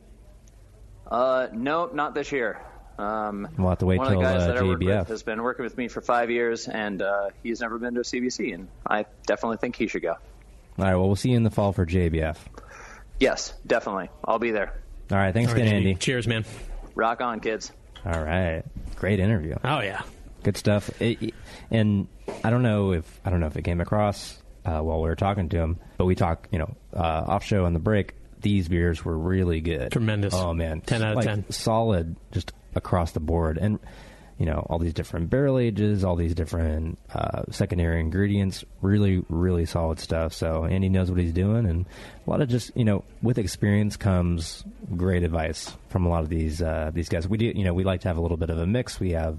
Uh, no, not this year. Um, We'll have to wait one of the guys uh, that I work JBF. with has been working with me for five years, and uh, he's never been to a CBC, and I definitely think he should go. All right. Well, we'll see you in the fall for JBF. Yes, definitely. I'll be there. All right. Thanks All right, again, Jimmy. Andy. Cheers, man. Rock on, kids. All right. Great interview. Oh yeah. Good stuff. It- it- and I don't know if I don't know if it came across uh, while we were talking to him, but we talk, you know, uh, off show on the break. These beers were really good, Tremendous. Oh man, 10 out of Like, 10. solid, just across the board. And you know all these different barrel ages, all these different uh, secondary ingredients. Really, really solid stuff. So Andy knows what he's doing, and a lot of just you know with experience comes great advice from a lot of these uh, these guys. We do you know we like to have a little bit of a mix. We have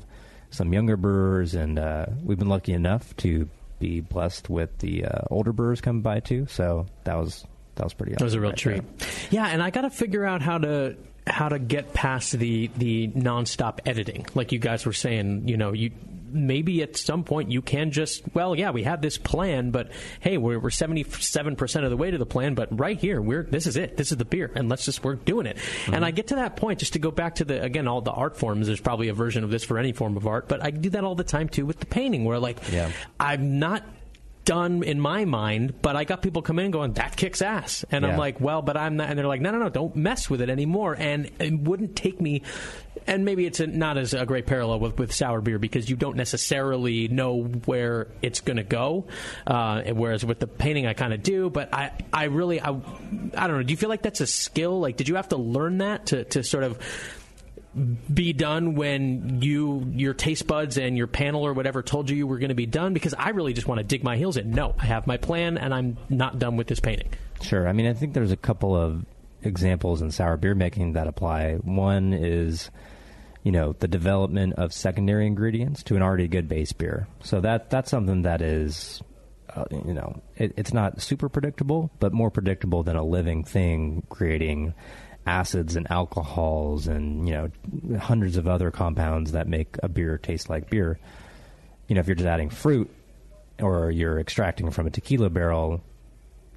some younger brewers, and uh, we've been lucky enough to be blessed with the uh, older brewers coming by too. So that was that was pretty. That was a real right treat. there. Yeah, and I got to figure out how to how to get past the the nonstop editing, like you guys were saying. You know, you maybe at some point you can just well, yeah, we have this plan, but hey, we're we're seventy seven percent of the way to the plan, but right here we're this is it, this is the beer, and let's just we're doing it. Mm-hmm. And I get to that point just to go back to the again all the art forms. There's probably a version of this for any form of art, but I do that all the time too with the painting, where like Yeah. I'm not done in my mind, but I got people come in going, that kicks ass. And I'm like, well, but I'm not. And they're like, no, no, no, don't mess with it anymore. And it wouldn't take me, and maybe it's a, not as a great parallel with, with sour beer because you don't necessarily know where it's going to go. Uh, whereas with the painting, I kind of do, but I, I really, I, I don't know. Do you feel like that's a skill? Like, did you have to learn that to, to sort of, be done when you your taste buds and your panel or whatever told you you were going to be done because I really just want to dig my heels in. No, I have my plan and I'm not done with this painting. Sure. I mean, I think there's a couple of examples in sour beer making that apply. One is, you know, the development of secondary ingredients to an already good base beer. So that that's something that is, uh, you know, it, it's not super predictable, but more predictable than a living thing creating acids and alcohols and you know hundreds of other compounds that make a beer taste like beer. You know, if you're just adding fruit or you're extracting from a tequila barrel,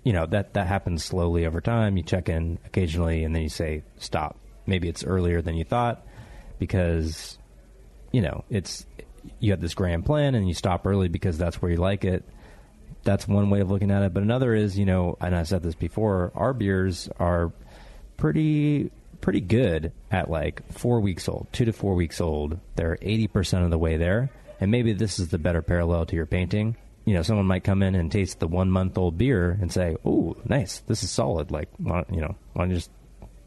you know that that happens slowly over time. You check in occasionally, and then you say stop. Maybe it's earlier than you thought because you know it's you have this grand plan, and you stop early because that's where you like it. That's one way of looking at it. But another is, you know, and I said this before, our beers are pretty pretty good at like four weeks old, two to four weeks old. They're eighty percent of the way there, and maybe this is the better parallel to your painting. You know, someone might come in and taste the one month old beer and say, "Oh, nice, this is solid." Like, you know, why don't you just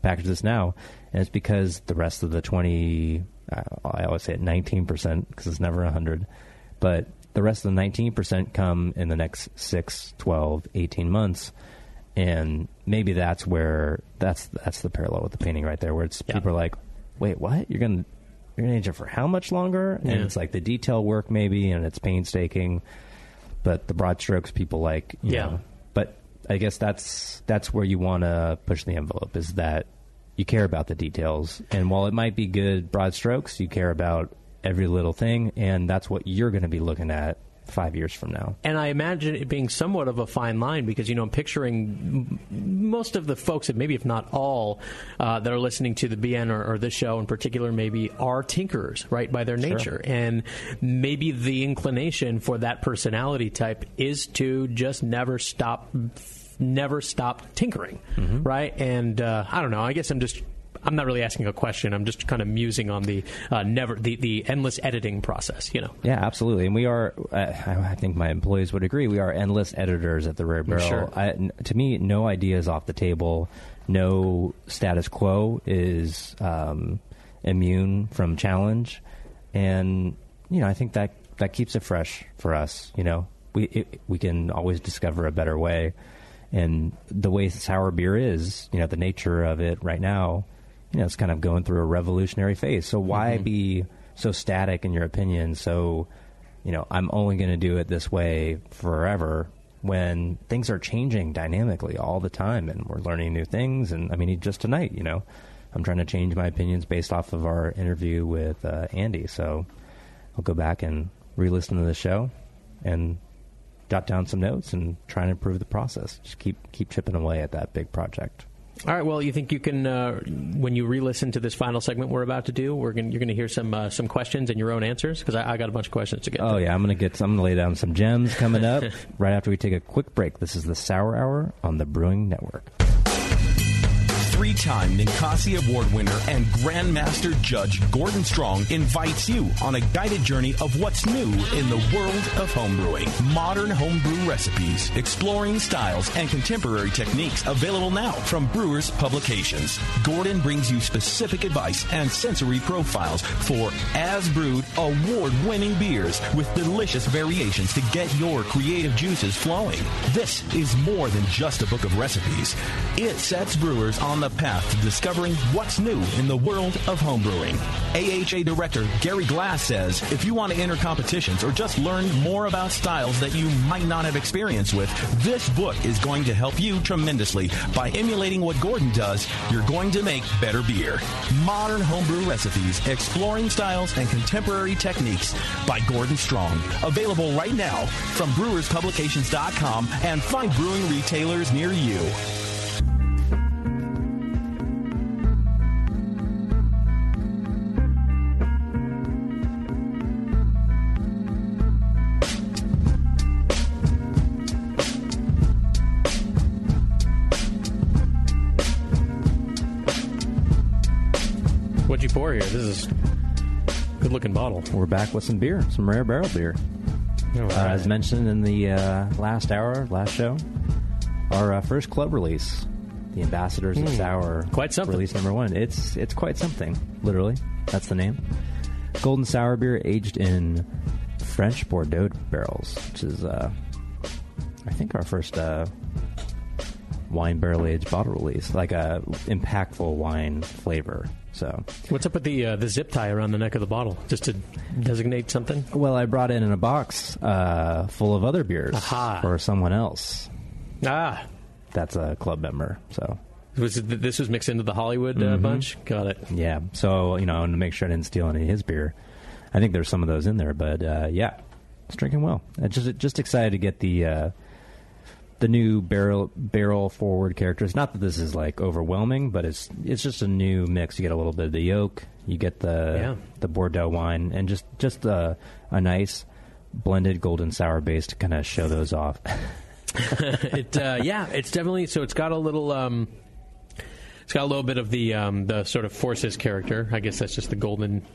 package this now? And it's because the rest of the twenty, uh, I always say it nineteen percent because it's never hundred, but the rest of the nineteen percent come in the next 6, 12, 18 months and maybe that's where that's that's the parallel with the painting right there, where it's Yeah. people are like, "Wait, what? You're gonna you're gonna age it for how much longer?" And Yeah. it's like the detail work maybe, and it's painstaking, but the broad strokes people like, you Yeah. know. But I guess that's that's where you want to push the envelope is that you care about the details, and while it might be good broad strokes, you care about every little thing, and that's what you're going to be looking at five years from now. And I imagine it being somewhat of a fine line because, you know, I'm picturing most of the folks, that maybe if not all, uh, that are listening to the BN or, or this show in particular, maybe are tinkerers, right, by their nature. And maybe the inclination for that personality type is to just never stop, never stop tinkering, right? And uh, I don't know, I guess I'm just. I'm not really asking a question. I'm just kind of musing on the uh, never the, the endless editing process. You know, Yeah, absolutely. And we are, uh, I think my employees would agree, we are endless editors at the Rare Barrel. Sure. I, n- to me, no idea is off the table. No status quo is um, immune from challenge. And, you know, I think that, that keeps it fresh for us. You know, we, it, we can always discover a better way. And the way sour beer is, you know, the nature of it right now, you know, it's kind of going through a revolutionary phase. So why be so static in your opinion? So, you know, I'm only going to do it this way forever when things are changing dynamically all the time and we're learning new things. And I mean, just tonight, you know, I'm trying to change my opinions based off of our interview with uh, Andy. So I'll go back and re listen to the show and jot down some notes and try and improve the process. Just keep keep chipping away at that big project. All right. Well, you think you can uh, when you re-listen to this final segment we're about to do, we're going you're going to hear some uh, some questions and your own answers because I, I got a bunch of questions to get. Oh to. yeah, I'm gonna get. I'm gonna lay down some gems coming up [LAUGHS] right after we take a quick break. This is the Sour Hour on the Brewing Network. Three time Ninkasi Award winner and Grandmaster Judge Gordon Strong invites you on a guided journey of what's new in the world of homebrewing. Modern homebrew recipes, exploring styles, and contemporary techniques available now from Brewers Publications. Gordon brings you specific advice and sensory profiles for as brewed, award winning beers with delicious variations to get your creative juices flowing. This is more than just a book of recipes. It sets brewers on the path to discovering what's new in the world of homebrewing. AHA Director Gary Glass says if you want to enter competitions or just learn more about styles that you might not have experience with, this book is going to help you tremendously. By emulating what Gordon does, you're going to make better beer. Modern homebrew recipes, exploring styles and contemporary techniques by Gordon Strong. Available right now from brewerspublications.com and find brewing retailers near you. This is good looking bottle. We're back with some beer, some rare barrel beer. All Uh, as mentioned in the uh, last hour, last show, our uh, first club release, the Ambassadors of Hmm. Sour, Quite something. Release number one. It's it's quite something. Literally, that's the name. Golden sour beer aged in French Bordeaux barrels, which is, uh, I think, our first uh, wine barrel aged bottle release, like a impactful wine flavor. So, What's up with the uh, the zip tie around the neck of the bottle? Just to designate something? well, I brought it in a box uh, full of other beers Aha. for someone else. Ah, That's a club member. So was it, this was mixed into the Hollywood uh, Mhm. bunch? Got it. yeah. So you know, and to make sure I didn't steal any of his beer, I think there's some of those in there. But uh, yeah, it's drinking well. I just just excited to get the uh, the new barrel barrel forward characters. Not that this is like overwhelming, but it's it's just a new mix. You get a little bit of the yolk, you get the Yeah. the Bordeaux wine, and just just a, a nice blended golden sour base to kind of show those off. [LAUGHS] it uh, yeah, it's definitely so. It's got a little. Um, it's got a little bit of the um, the sort of forces character. I guess that's just the golden,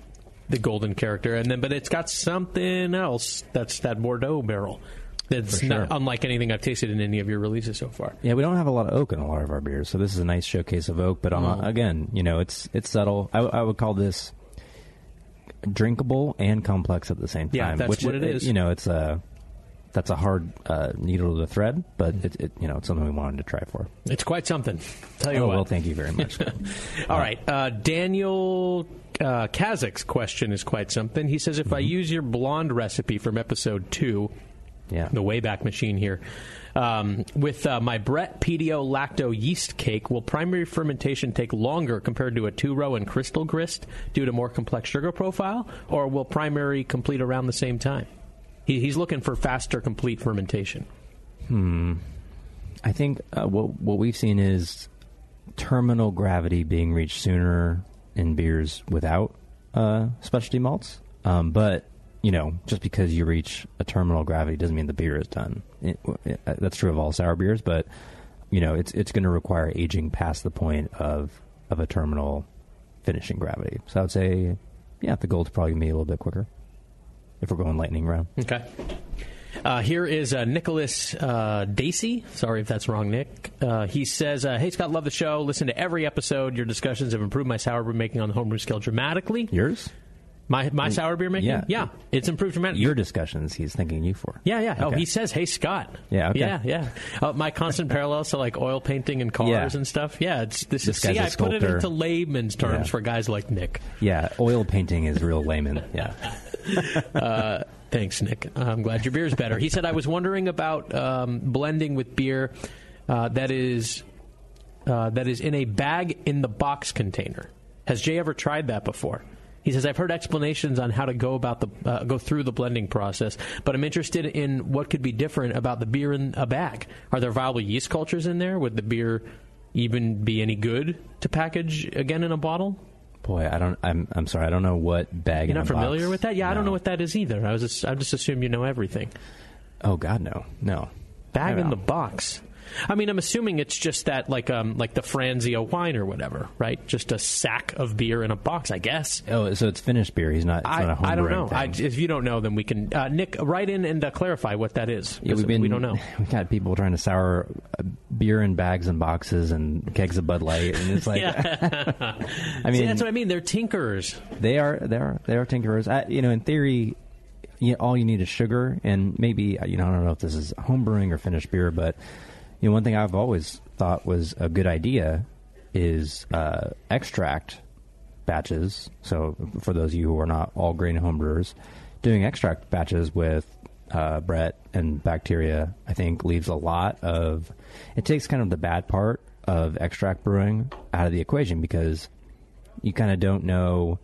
the golden character, and then but it's got something else. That's that Bordeaux barrel. That's For not unlike anything I've tasted in any of your releases so far. Yeah, we don't have a lot of oak in a lot of our beers, so this is a nice showcase of oak. But on Mm. again, you know, it's it's subtle. I, I would call this drinkable and complex at the same time. Yeah, that's which what it is. You know, it's a that's a hard uh, needle to thread, but it, it you know it's something we wanted to try for. It's quite something. Tell you oh what. well, thank you very much. [LAUGHS] All right. Uh, Daniel uh, Kazak's question is quite something. He says, if I use your blonde recipe from episode two, yeah, the Wayback Machine here, um, with uh, my Brett pedio lacto yeast cake, will primary fermentation take longer compared to a two row and crystal grist due to more complex sugar profile, or will primary complete around the same time? He, he's looking for faster complete fermentation. Hmm. I think uh, what what we've seen is terminal gravity being reached sooner in beers without uh, specialty malts. Um, but you know, just because you reach a terminal gravity doesn't mean the beer is done. It, it, uh, that's true of all sour beers, but you know, it's it's going to require aging past the point of of a terminal finishing gravity. So I would say, yeah, the gold's probably going to be a little bit quicker if we're going lightning round. Okay. Uh, here is uh, Nicholas uh, Dacey. Sorry if that's wrong, Nick. Uh, he says, uh, "Hey Scott, love the show. Listen to every episode. Your discussions have improved my sour beer making on the homebrew scale dramatically. Yours? My my sour beer making? Yeah. yeah, it's improved dramatically. Your discussions, he's thanking you for. Yeah, yeah. Oh, he says, "Hey, Scott." Yeah, okay. Yeah, yeah. Uh, my constant parallels to like oil painting and cars Yeah. and stuff. Yeah, it's this, This is. See, I put it into layman's terms Yeah. for guys like Nick. Yeah, oil painting is real layman. Yeah. [LAUGHS] uh, thanks, Nick. I'm glad your beer's better. He said, I was wondering about um, blending with beer uh, that is uh, that is in a bag in the box container. Has Jay ever tried that before? He says, I've heard explanations on how to go about the uh, go through the blending process, but I'm interested in what could be different about the beer in a bag. Are there viable yeast cultures in there? Would the beer even be any good to package again in a bottle? Boy, I don't. I'm. I'm sorry. I don't know what bag. You're in not a box- familiar with that? Yeah, I don't know what that is either. I was just, I just assume you know everything. Oh God, no, no. Bag in the box. I mean, I'm assuming it's just that, like, um, like the Franzia wine or whatever, right? Just a sack of beer in a box, I guess. Oh, so it's finished beer. He's not. It's I, not a home I don't know. I, if you don't know, then we can uh, Nick write in and uh, clarify what that is. Yeah, we've been. we don't know. [LAUGHS] We've got people trying to sour uh, beer in bags and boxes and kegs of Bud Light, and it's like. [LAUGHS] [LAUGHS] I mean, See, that's what I mean. They're tinkerers. they are they are they are tinkerers. I, you know, in theory, you all you need is sugar, and maybe you know I don't know if this is home brewing or finished beer, but you know one thing I've always thought was a good idea is uh, extract batches. So for those of you who are not all grain home brewers, doing extract batches with uh, Brett and bacteria, I think leaves a lot of. It takes kind of the bad part of extract brewing out of the equation because you kind of don't know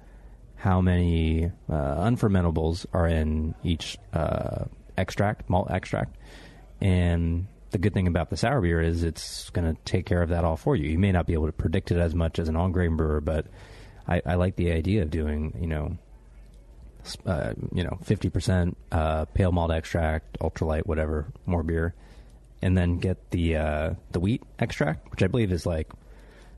how many uh, unfermentables are in each uh, extract, malt extract. And the good thing about the sour beer is it's going to take care of that all for you. You may not be able to predict it as much as an on grain brewer, but I, I like the idea of doing, you know, uh, you know, fifty percent uh, pale malt extract, ultralight, whatever, more beer, and then get the uh, the wheat extract, which I believe is like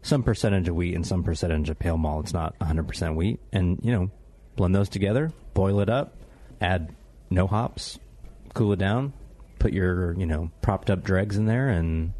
some percentage of wheat and some percentage of pale malt. It's not 100% wheat. And, you know, blend those together, boil it up, add no hops, cool it down, put your, you know, propped up dregs in there and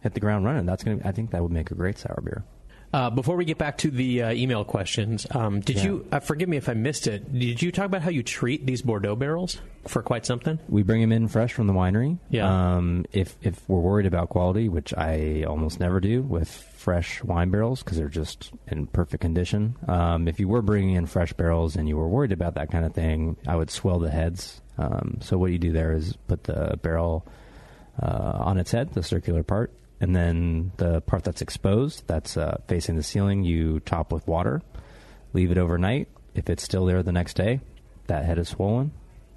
hit the ground running. That's going to, I think that would make a great sour beer. Uh, before we get back to the uh, email questions, um, did Yeah. you uh, forgive me if I missed it? Did you talk about how you treat these Bordeaux barrels for quite something? We bring them in fresh from the winery. Yeah. Um, if if we're worried about quality, which I almost never do with fresh wine barrels because they're just in perfect condition. Um, if you were bringing in fresh barrels and you were worried about that kind of thing, I would swell the heads. Um, so what you do there is put the barrel uh, on its head, the circular part, and then the part that's exposed, that's uh, facing the ceiling, you top with water. Leave it overnight. If it's still there the next day, that head is swollen.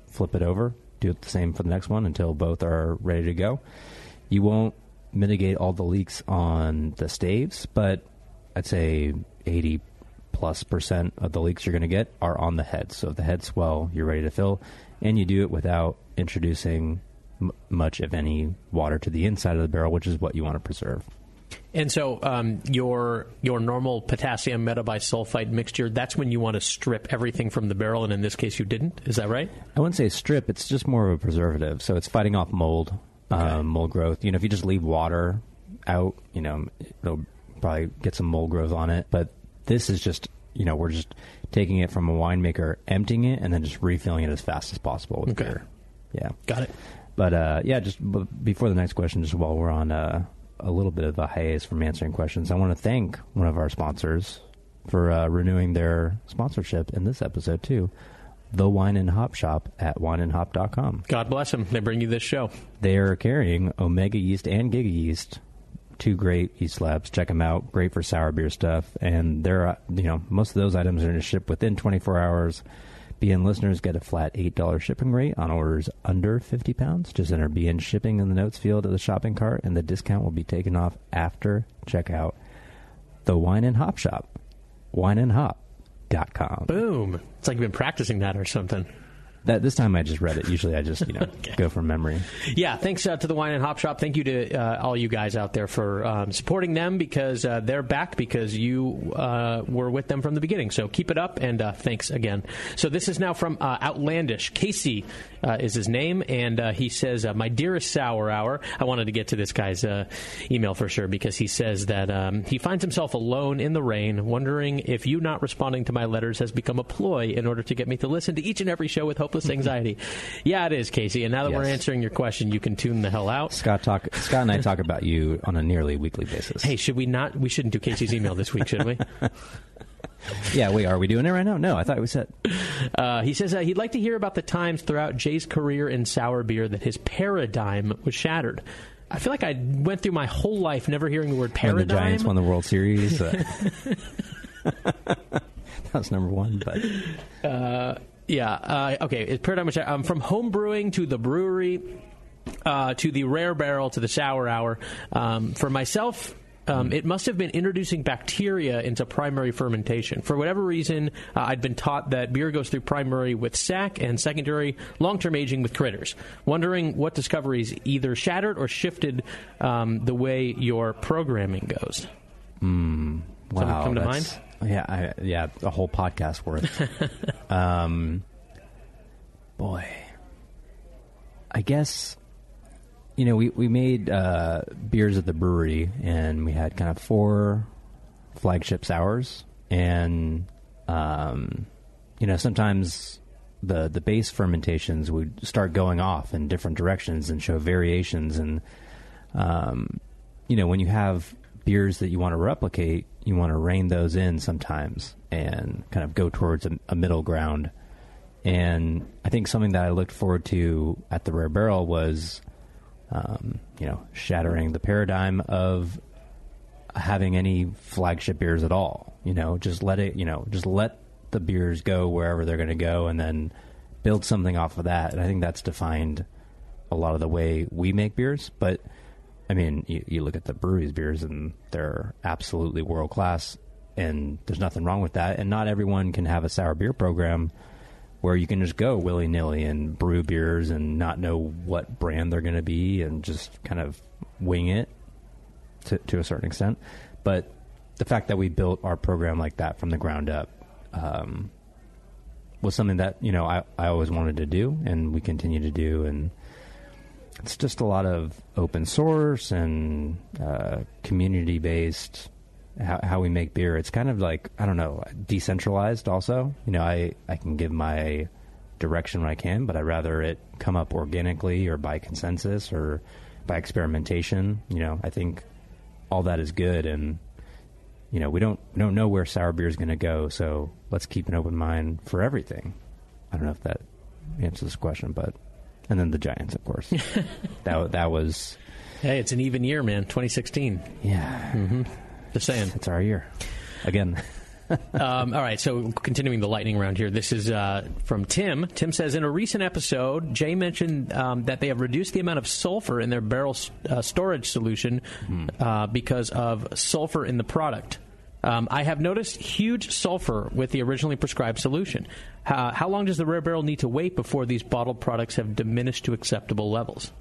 Flip it over. Do the same for the next one until both are ready to go. You won't mitigate all the leaks on the staves, but I'd say 80 plus percent of the leaks you're going to get are on the head. So if the head swell, you're ready to fill, and you do it without introducing m- much, if any, water to the inside of the barrel, which is what you want to preserve. And so um, your your normal potassium metabisulfite mixture, that's when you want to strip everything from the barrel, and in this case you didn't. Is that right? I wouldn't say strip. It's just more of a preservative. So it's fighting off mold, um, mold growth. You know, if you just leave water out, you know, it'll probably get some mold growth on it. But this is just, you know, we're just taking it from a winemaker, emptying it, and then just refilling it as fast as possible with Okay. beer. Yeah. Got it. But uh, yeah, just b- before the next question, just while we're on uh, a little bit of a hiatus from answering questions, I want to thank one of our sponsors for uh, renewing their sponsorship in this episode too. The Wine and Hop Shop at wineandhop.com. God bless them. They bring you this show. They are carrying Omega yeast and Giga yeast, two great yeast labs. Check them out. Great for sour beer stuff. And they're, uh, you know, most of those items are going to ship within 24 hours. BN listeners get a flat $8 shipping rate on orders under 50 pounds. Just enter BN shipping in the notes field of the shopping cart, and the discount will be taken off after checkout. The Wine and Hop Shop. Wineandhop.com. Boom. It's like you've been practicing that or something. That this time I just read it. Usually I just you know [LAUGHS] go from memory. Yeah, thanks uh, to the Wine and Hop Shop. Thank you to uh, all you guys out there for um, supporting them because uh, they're back because you uh, were with them from the beginning. So keep it up and uh, thanks again. So this is now from uh, Outlandish. Casey uh, is his name, and uh, he says, uh, "My dearest Sour Hour." I wanted to get to this guy's uh, email for sure because he says that um, he finds himself alone in the rain, wondering if you not responding to my letters has become a ploy in order to get me to listen to each and every show with hopeless anxiety. [LAUGHS] yeah, it is, Casey. And now that we're answering your question, you can tune the hell out. Scott talk. Scott and I talk about you on a nearly weekly basis. Hey, should we not? We shouldn't do Casey's email this week, should we? [LAUGHS] Yeah, we Are we doing it right now? No, I thought we said. Uh, he says uh, he'd like to hear about the times throughout Jay's career in sour beer that his paradigm was shattered. I feel like I went through my whole life never hearing the word When the. Giants won the World Series. Uh, [LAUGHS] that was number one, but Uh, yeah. Uh, okay. It's was shattered. Um, from home brewing to the brewery uh, to the rare barrel to the sour hour. Um, for myself. um, it must have been introducing bacteria into primary fermentation. For whatever reason, uh, I'd been taught that beer goes through primary with sac and secondary long-term aging with critters. Wondering what discoveries either shattered or shifted um, the way your programming goes. Mm, Something wow, come to that's- Yeah, I, yeah, a whole podcast worth. [LAUGHS] um, boy, I guess you know we we made uh, beers at the brewery, and we had kind of four flagship sours, and um, you know sometimes the the base fermentations would start going off in different directions and show variations, and um, you know when you have that you want to replicate, you want to rein those in sometimes and kind of go towards a, a middle ground. And I think something that I looked forward to at the Rare Barrel was, um, you know, shattering the paradigm of having any flagship beers at all. You know, just let it, you know, just let the beers go wherever they're going to go, and then build something off of that. And I think that's defined a lot of the way we make beers. But I mean, you, you look at the breweries' beers, and they're absolutely world class, and there's nothing wrong with that. And not everyone can have a sour beer program where you can just go willy nilly and brew beers and not know what brand they're going to be and just kind of wing it to, to a certain extent. But the fact that we built our program like that from the ground up um, was something that you know I, I always wanted to do, and we continue to do, and it's just a lot of open source and uh, community based how, how we make beer. It's kind of like I don't know, decentralized. Also, you know, I I can give my direction when I can, but I'd rather it come up organically or by consensus or by experimentation. You know, I think all that is good, and you know, we don't we don't know where sour beer is going to go, so let's keep an open mind for everything. I don't know if that answers this question, but and then the Giants, of course. [LAUGHS] that that was Hey, it's an even year, man. 2016. yeah. Mm-hmm. Just saying. It's our year again. [LAUGHS] um, all right, so continuing the lightning round here. This is uh, from Tim. Tim says In a recent episode, Jay mentioned um, that they have reduced the amount of sulfur in their barrel uh, storage solution uh, because of sulfur in the product. Um, I have noticed huge sulfur with the originally prescribed solution. Uh, how long does the rare barrel need to wait before these bottled products have diminished to acceptable levels?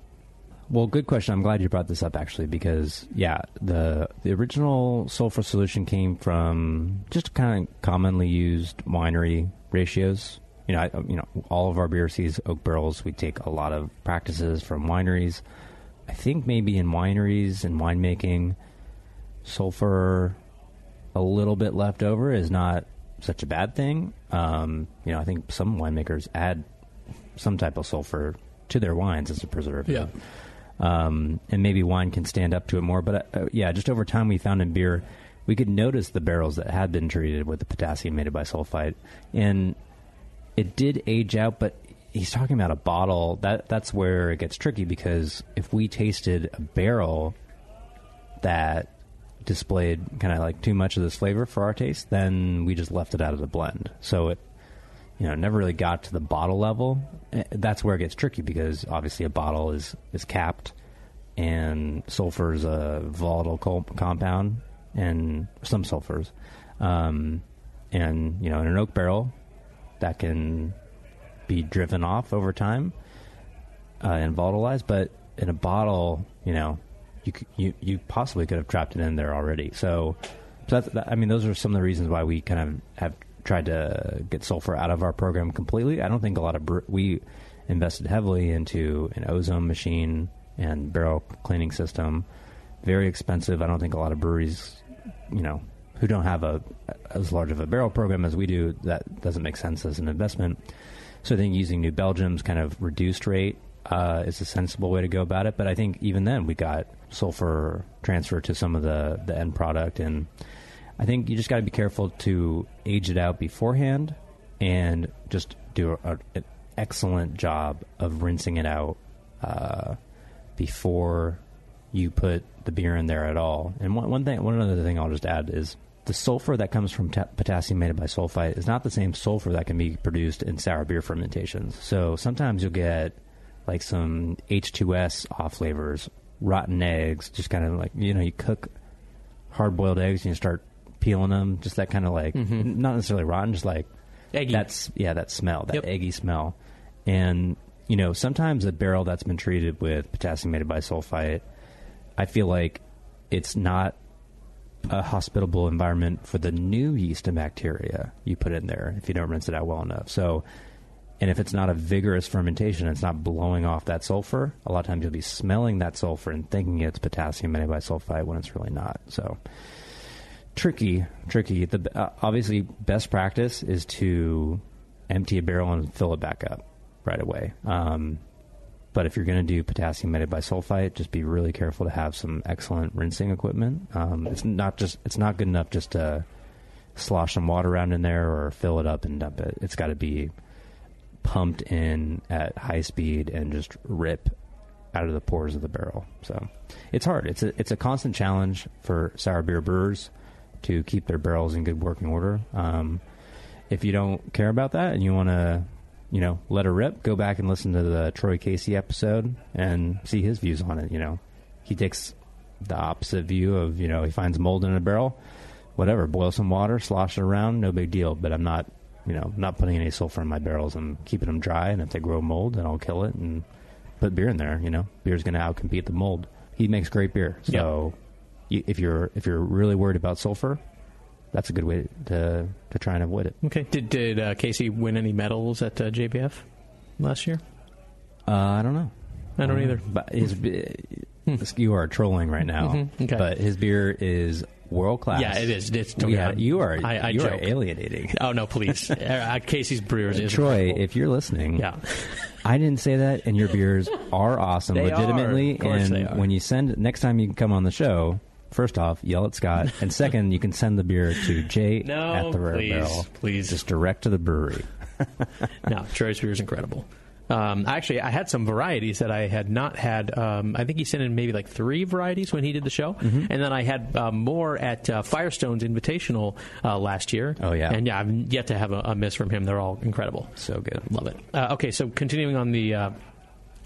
Well, good question. I'm glad you brought this up actually because yeah, the the original sulfur solution came from just kind of commonly used winery ratios. You know, I, you know, all of our beer sees oak barrels. We take a lot of practices from wineries. I think maybe in wineries and winemaking, sulfur a little bit left over is not such a bad thing. Um, you know, I think some winemakers add some type of sulfur to their wines as a preservative. Yeah. Um, and maybe wine can stand up to it more. But uh, yeah, just over time, we found in beer, we could notice the barrels that had been treated with the potassium metabisulfite, and it did age out. But he's talking about a bottle. That that's where it gets tricky because if we tasted a barrel that displayed kind of like too much of this flavor for our taste, then we just left it out of the blend. So it, you know, never really got to the bottle level. Eh, That's where it gets tricky because obviously a bottle is is capped, and sulfur is a volatile co- compound, and some sulfurs, um, and you know, in an oak barrel, that can be driven off over time uh, and volatilized. But in a bottle, you know, you you you possibly could have trapped it in there already. So, so that's, that, I mean, those are some of the reasons why we kind of have tried to get sulfur out of our program completely. I don't think a lot of we invested heavily into an ozone machine and barrel cleaning system. Very expensive. I don't think a lot of breweries, you know, who don't have a as large of a barrel program as we do, that doesn't make sense as an investment. So I think using New Belgium's kind of reduced rate uh, is a sensible way to go about it. But I think even then we got sulfur transfer to some of the the end product, and I think you just got to be careful to age it out beforehand and just do a, an excellent job of rinsing it out uh, before you put the beer in there at all. And one, one thing, one other thing I'll just add is the sulfur that comes from ta- potassium metabisulfite is not the same sulfur that can be produced in sour beer fermentations. So sometimes you'll get like some H2S off flavors, rotten eggs, just kind of like, you know, you cook hard boiled eggs and you start peeling them, just that kind of like mm-hmm. not necessarily rotten, just like Eggy. That's yeah, that smell, that Yep. eggy smell, and you know sometimes a barrel that's been treated with potassium bisulfite, I feel like it's not a hospitable environment for the new yeast and bacteria you put in there if you don't rinse it out well enough. So, and if it's not a vigorous fermentation, it's not blowing off that sulfur. A lot of times you'll be smelling that sulfur and thinking it's potassium bisulfite when it's really not. So, tricky, tricky. The uh, obviously best practice is to empty a barrel and fill it back up right away. Um, but if you're going to do potassium bisulfite, just be really careful to have some excellent rinsing equipment. Um, it's not just it's not good enough just to slosh some water around in there or fill it up and dump it. It's got to be pumped in at high speed and just rip out of the pores of the barrel. So it's hard. It's a it's a constant challenge for sour beer brewers to keep their barrels in good working order. Um, if you don't care about that and you want to, you know, let her rip, go back and listen to the Troy Casey episode and see his views on it. You know, he takes the opposite view of, you know, he finds mold in a barrel, whatever, boil some water, slosh it around, no big deal. But I'm not, you know, not putting any sulfur in my barrels. I'm keeping them dry, and if they grow mold, then I'll kill it and put beer in there. You know, beer's going to outcompete the mold. He makes great beer, so you, if you're if you're really worried about sulfur, that's a good way to to try and avoid it. Okay. Did did uh, Casey win any medals at uh, JBF last year? Uh, I don't know. I don't either. But his, you are trolling right now. Mhm, okay. But his beer is world class. Yeah, it is. It's yeah, you are. I, I you joke. are alienating. [LAUGHS] Oh no, please. [LAUGHS] uh, Casey's Brewers is Troy, incredible. if you're listening, Yeah. I didn't say that, and your beers are awesome, They are. legitimately. Course and are. when you send next time you can come on the show, first off, yell at Scott, and [LAUGHS] second, you can send the beer to Jay No, at the Rare please, Barrel. please. just direct to the brewery. no, Troy's beer is incredible. Um, actually, I had some varieties that I had not had. Um, I think he sent in maybe like three varieties when he did the show, Mm-hmm. and then I had uh, more at uh, Firestone's Invitational uh, last year. Oh, yeah. and yeah, I've yet to have a, a miss from him. They're all incredible. So good. Love it. Uh, okay, so continuing on the uh,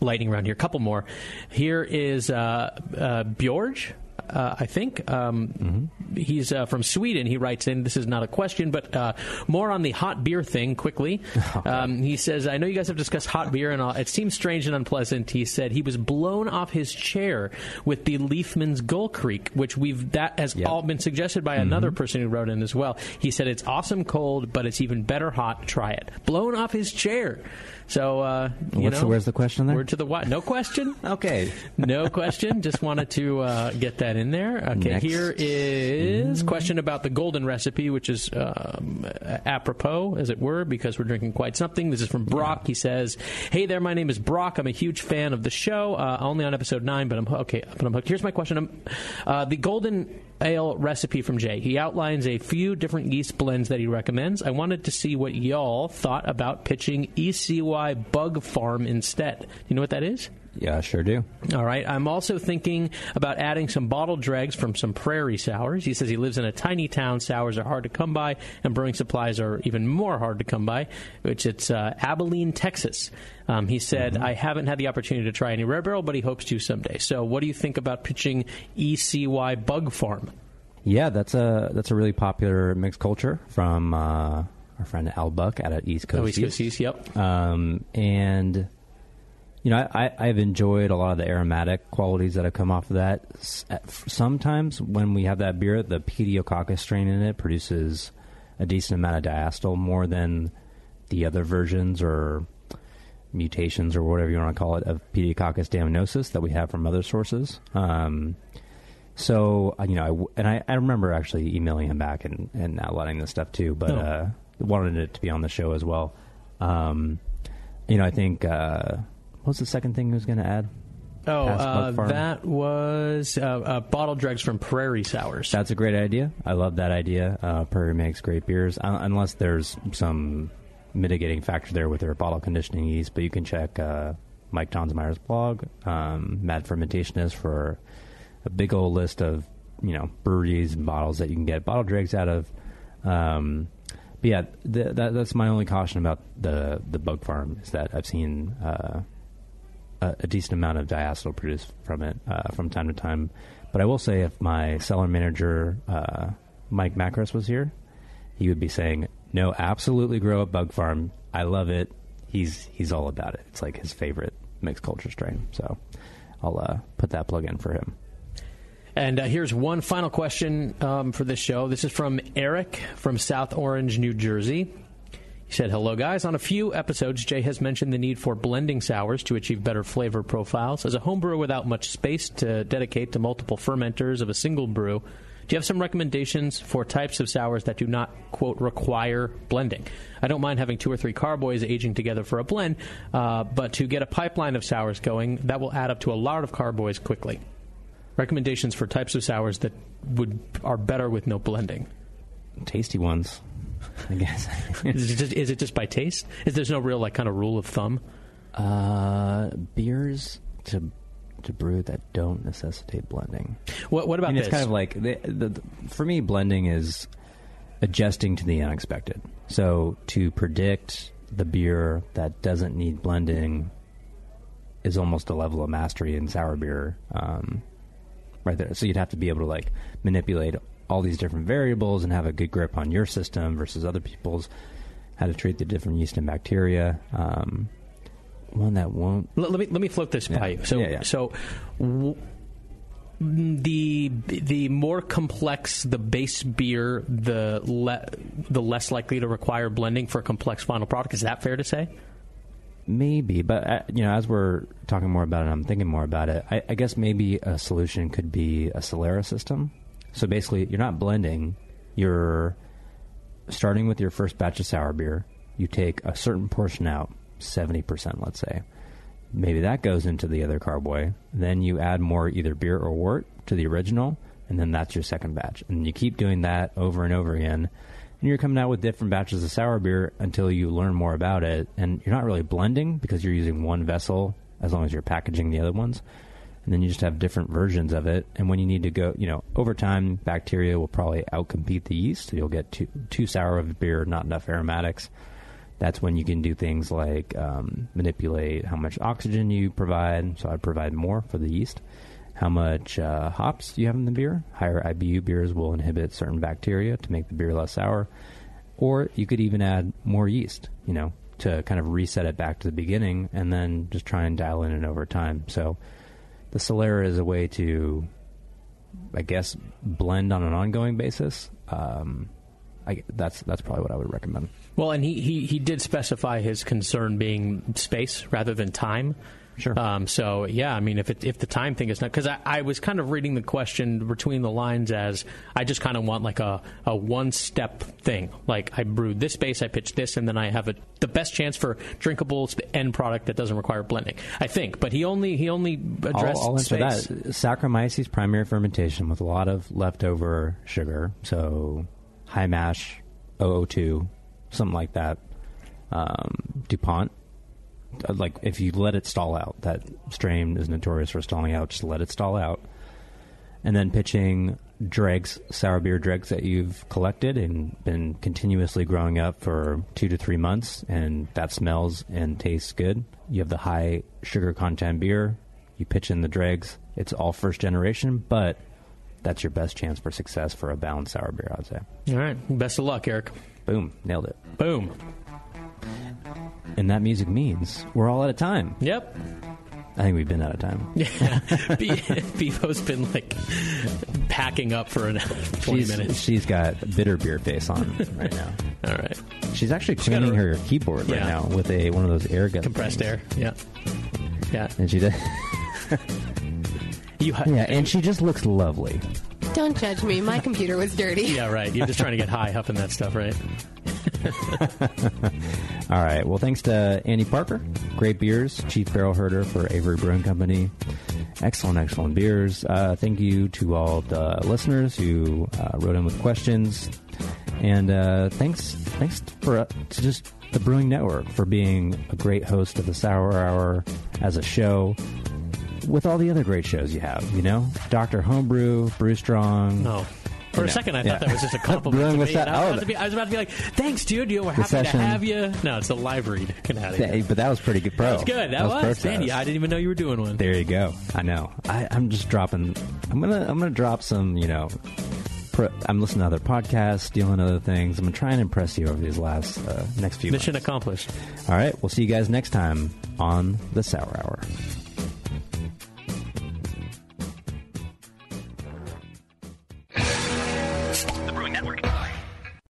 lightning round here, a couple more. Here is uh, uh, Bjorge. Uh, I think um, he's uh, from Sweden. He writes in. This is not a question, but uh, more on the hot beer thing. Quickly, [LAUGHS] um, he says, "I know you guys have discussed hot beer, and all. it seems strange and unpleasant." He said he was blown off his chair with the Liefmans Glühkriek, which we've that has Yep. all been suggested by another person who wrote in as well. He said it's awesome cold, but it's even better hot. Try it. Blown off his chair. So, uh, you know, the- where's the question there? Word to the what? No question. Okay. No question. Just wanted to uh, get that in there. Okay, Next. here is question about the golden recipe, which is um, apropos, as it were, because we're drinking quite something. This is from Brock. He says, "Hey there, my name is Brock. I'm a huge fan of the show. Uh, only on episode nine, but I'm okay. But I'm hooked. Here's my question: um, uh, The golden ale recipe from Jay. He outlines a few different yeast blends that he recommends. I wanted to see what y'all thought about pitching ECY Bug Farm instead. You know what that is? Yeah, I sure do. All right. I'm also thinking about adding some bottled dregs from some prairie sours. He says he lives in a tiny town. Sours are hard to come by, and brewing supplies are even more hard to come by, which it's uh, Abilene, Texas. Um, he said, I haven't had the opportunity to try any Rare Barrel, but he hopes to someday. So, what do you think about pitching ECY Bug Farm? Yeah, that's a that's a really popular mixed culture from uh, our friend Al Buck out at East Coast. Oh, East Coast Yeast, yep. Um, and you know, I, I've enjoyed a lot of the aromatic qualities that have come off of that. Sometimes when we have that beer, the pediococcus strain in it produces a decent amount of diacetyl, more than the other versions or mutations or whatever you want to call it of pediococcus damnosus that we have from other sources. Um, so uh, you know, I and I, I remember actually emailing him back and, and outlining this stuff too, but Oh. uh, wanted it to be on the show as well. Um, you know, I think uh, what was the second thing he was going to add? Oh, uh, that was uh, uh, bottled dregs from prairie sours. That's a great idea. I love that idea. Uh, Prairie makes great beers, un- unless there's some mitigating factor there with their bottle conditioning yeast. But you can check uh, Mike Tonsmeire's blog, um, Mad Fermentationist, for a big old list of you know breweries and bottles that you can get bottle dregs out of. Um, but yeah, th- that, that's my only caution about the the bug farm is that I've seen uh, a, a decent amount of diacetyl produced from it uh, from time to time. But I will say, if my cellar manager uh, Mike Macros was here, he would be saying, "No, absolutely grow up Bug Farm. I love it. He's he's all about it. It's like his favorite mixed culture strain." So I'll uh, put that plug in for him. And uh, here's one final question um, for this show. This is from Eric from South Orange, New Jersey. He said, Hello, guys. On a few episodes, Jay has mentioned the need for blending sours to achieve better flavor profiles. As a homebrewer without much space to dedicate to multiple fermenters of a single brew, do you have some recommendations for types of sours that do not, quote, require blending? I don't mind having two or three carboys aging together for a blend, uh, but to get a pipeline of sours going, that will add up to a lot of carboys quickly. Recommendations for types of sours that would are better with no blending. Tasty ones, I guess. [LAUGHS] is, it just, is it just by taste? Is there's no real like kind of rule of thumb? Uh, beers to to brew that don't necessitate blending. What, what about this? It's kind of like the, the, the, for me, blending is adjusting to the unexpected. So to predict the beer that doesn't need blending is almost a level of mastery in sour beer, um, right there. So you'd have to be able to like manipulate all these different variables and have a good grip on your system versus other people's. How to treat the different yeast and bacteria. Um, one that won't. Let, let me let me float this Yeah. by you. So Yeah, yeah. so. W- the the more complex the base beer, the le- the less likely to require blending for a complex final product. Is that fair to say? Maybe, but uh, you know, as we're talking more about it, I'm thinking more about it. I, I guess maybe a solution could be a Solera system. So basically, you're not blending. You're starting with your first batch of sour beer. You take a certain portion out, seventy percent, let's say. Maybe that goes into the other carboy. Then you add more either beer or wort to the original, and then that's your second batch. And you keep doing that over and over again. And you're coming out with different batches of sour beer until you learn more about it. And you're not really blending because you're using one vessel as long as you're packaging the other ones. And then you just have different versions of it. And when you need to go, you know, over time, bacteria will probably outcompete the yeast. So you'll get too, too sour of beer, not enough aromatics that's when you can do things like um, manipulate how much oxygen you provide. So I'd provide more for the yeast. How much uh, hops you have in the beer? Higher IBU beers will inhibit certain bacteria to make the beer less sour. Or you could even add more yeast, you know, to kind of reset it back to the beginning and then just try and dial in it over time. So the Solera is a way to, I guess, blend on an ongoing basis. Um, I, that's that's probably what I would recommend. Well, and he, he, he did specify his concern being space rather than time. Sure. Um, so yeah, I mean, if it, if the time thing is not because I, I was kind of reading the question between the lines as I just kind of want like a, a one step thing. Like I brewed this base, I pitched this, and then I have a, the best chance for drinkable end product that doesn't require blending. I think, but he only he only addressed I'll, I'll answer space. that. Saccharomyces primary fermentation with a lot of leftover sugar, so high mash, 002, something like that. Um, Dupont, Uh, like if you let it stall out, that strain is notorious for stalling out. Just let it stall out, and then pitching dregs, sour beer dregs that you've collected and been continuously growing up for two to three months, and that smells and tastes good. You have the high sugar content beer. You pitch in the dregs. It's all first generation, but that's your best chance for success for a balanced sour beer. I'd say. All right, best of luck, Eric. Boom, nailed it. Boom. And that music means we're all out of time. Yep. I think we've been out of time. Yeah, [LAUGHS] Be- [LAUGHS] Bevo's been like packing up for an, [LAUGHS] twenty she's, minutes. She's got bitter beer face on right now. All right, She's actually got cleaning a- her keyboard right now with a one of those air guns. compressed air. Yeah, yeah. And she did. You, ha- yeah, and she just looks lovely. Don't judge me. My computer was dirty. yeah, right. You're just trying to get high up in that stuff, right? [LAUGHS] All right. Well, thanks to Andy Parker, great beers, chief barrel herder for Avery Brewing Company. Excellent, excellent beers. Uh, thank you to all the listeners who uh, wrote in with questions, and uh, thanks, thanks for uh, to just the Brewing Network for being a great host of the Sour Hour as a show. With all the other great shows you have, you know, Doctor Homebrew, Brew Strong, No. For a second, I yeah. thought that was just a [LAUGHS] compliment to me. and I, was oh, about to be, I was about to be like, "Thanks, dude. You were happy session- to have you." No, it's a live read. Get out of Yeah, but that was pretty good, bro. That was good. That, was. perfect. Danny, I didn't even know you were doing one. There you go. I know. I, I'm just dropping. I'm gonna. I'm gonna drop some. You know. Pro, I'm listening to other podcasts, dealing other things. I'm gonna try and impress you over these last uh, next few. Mission months. accomplished. All right. We'll see you guys next time on the Sour Hour.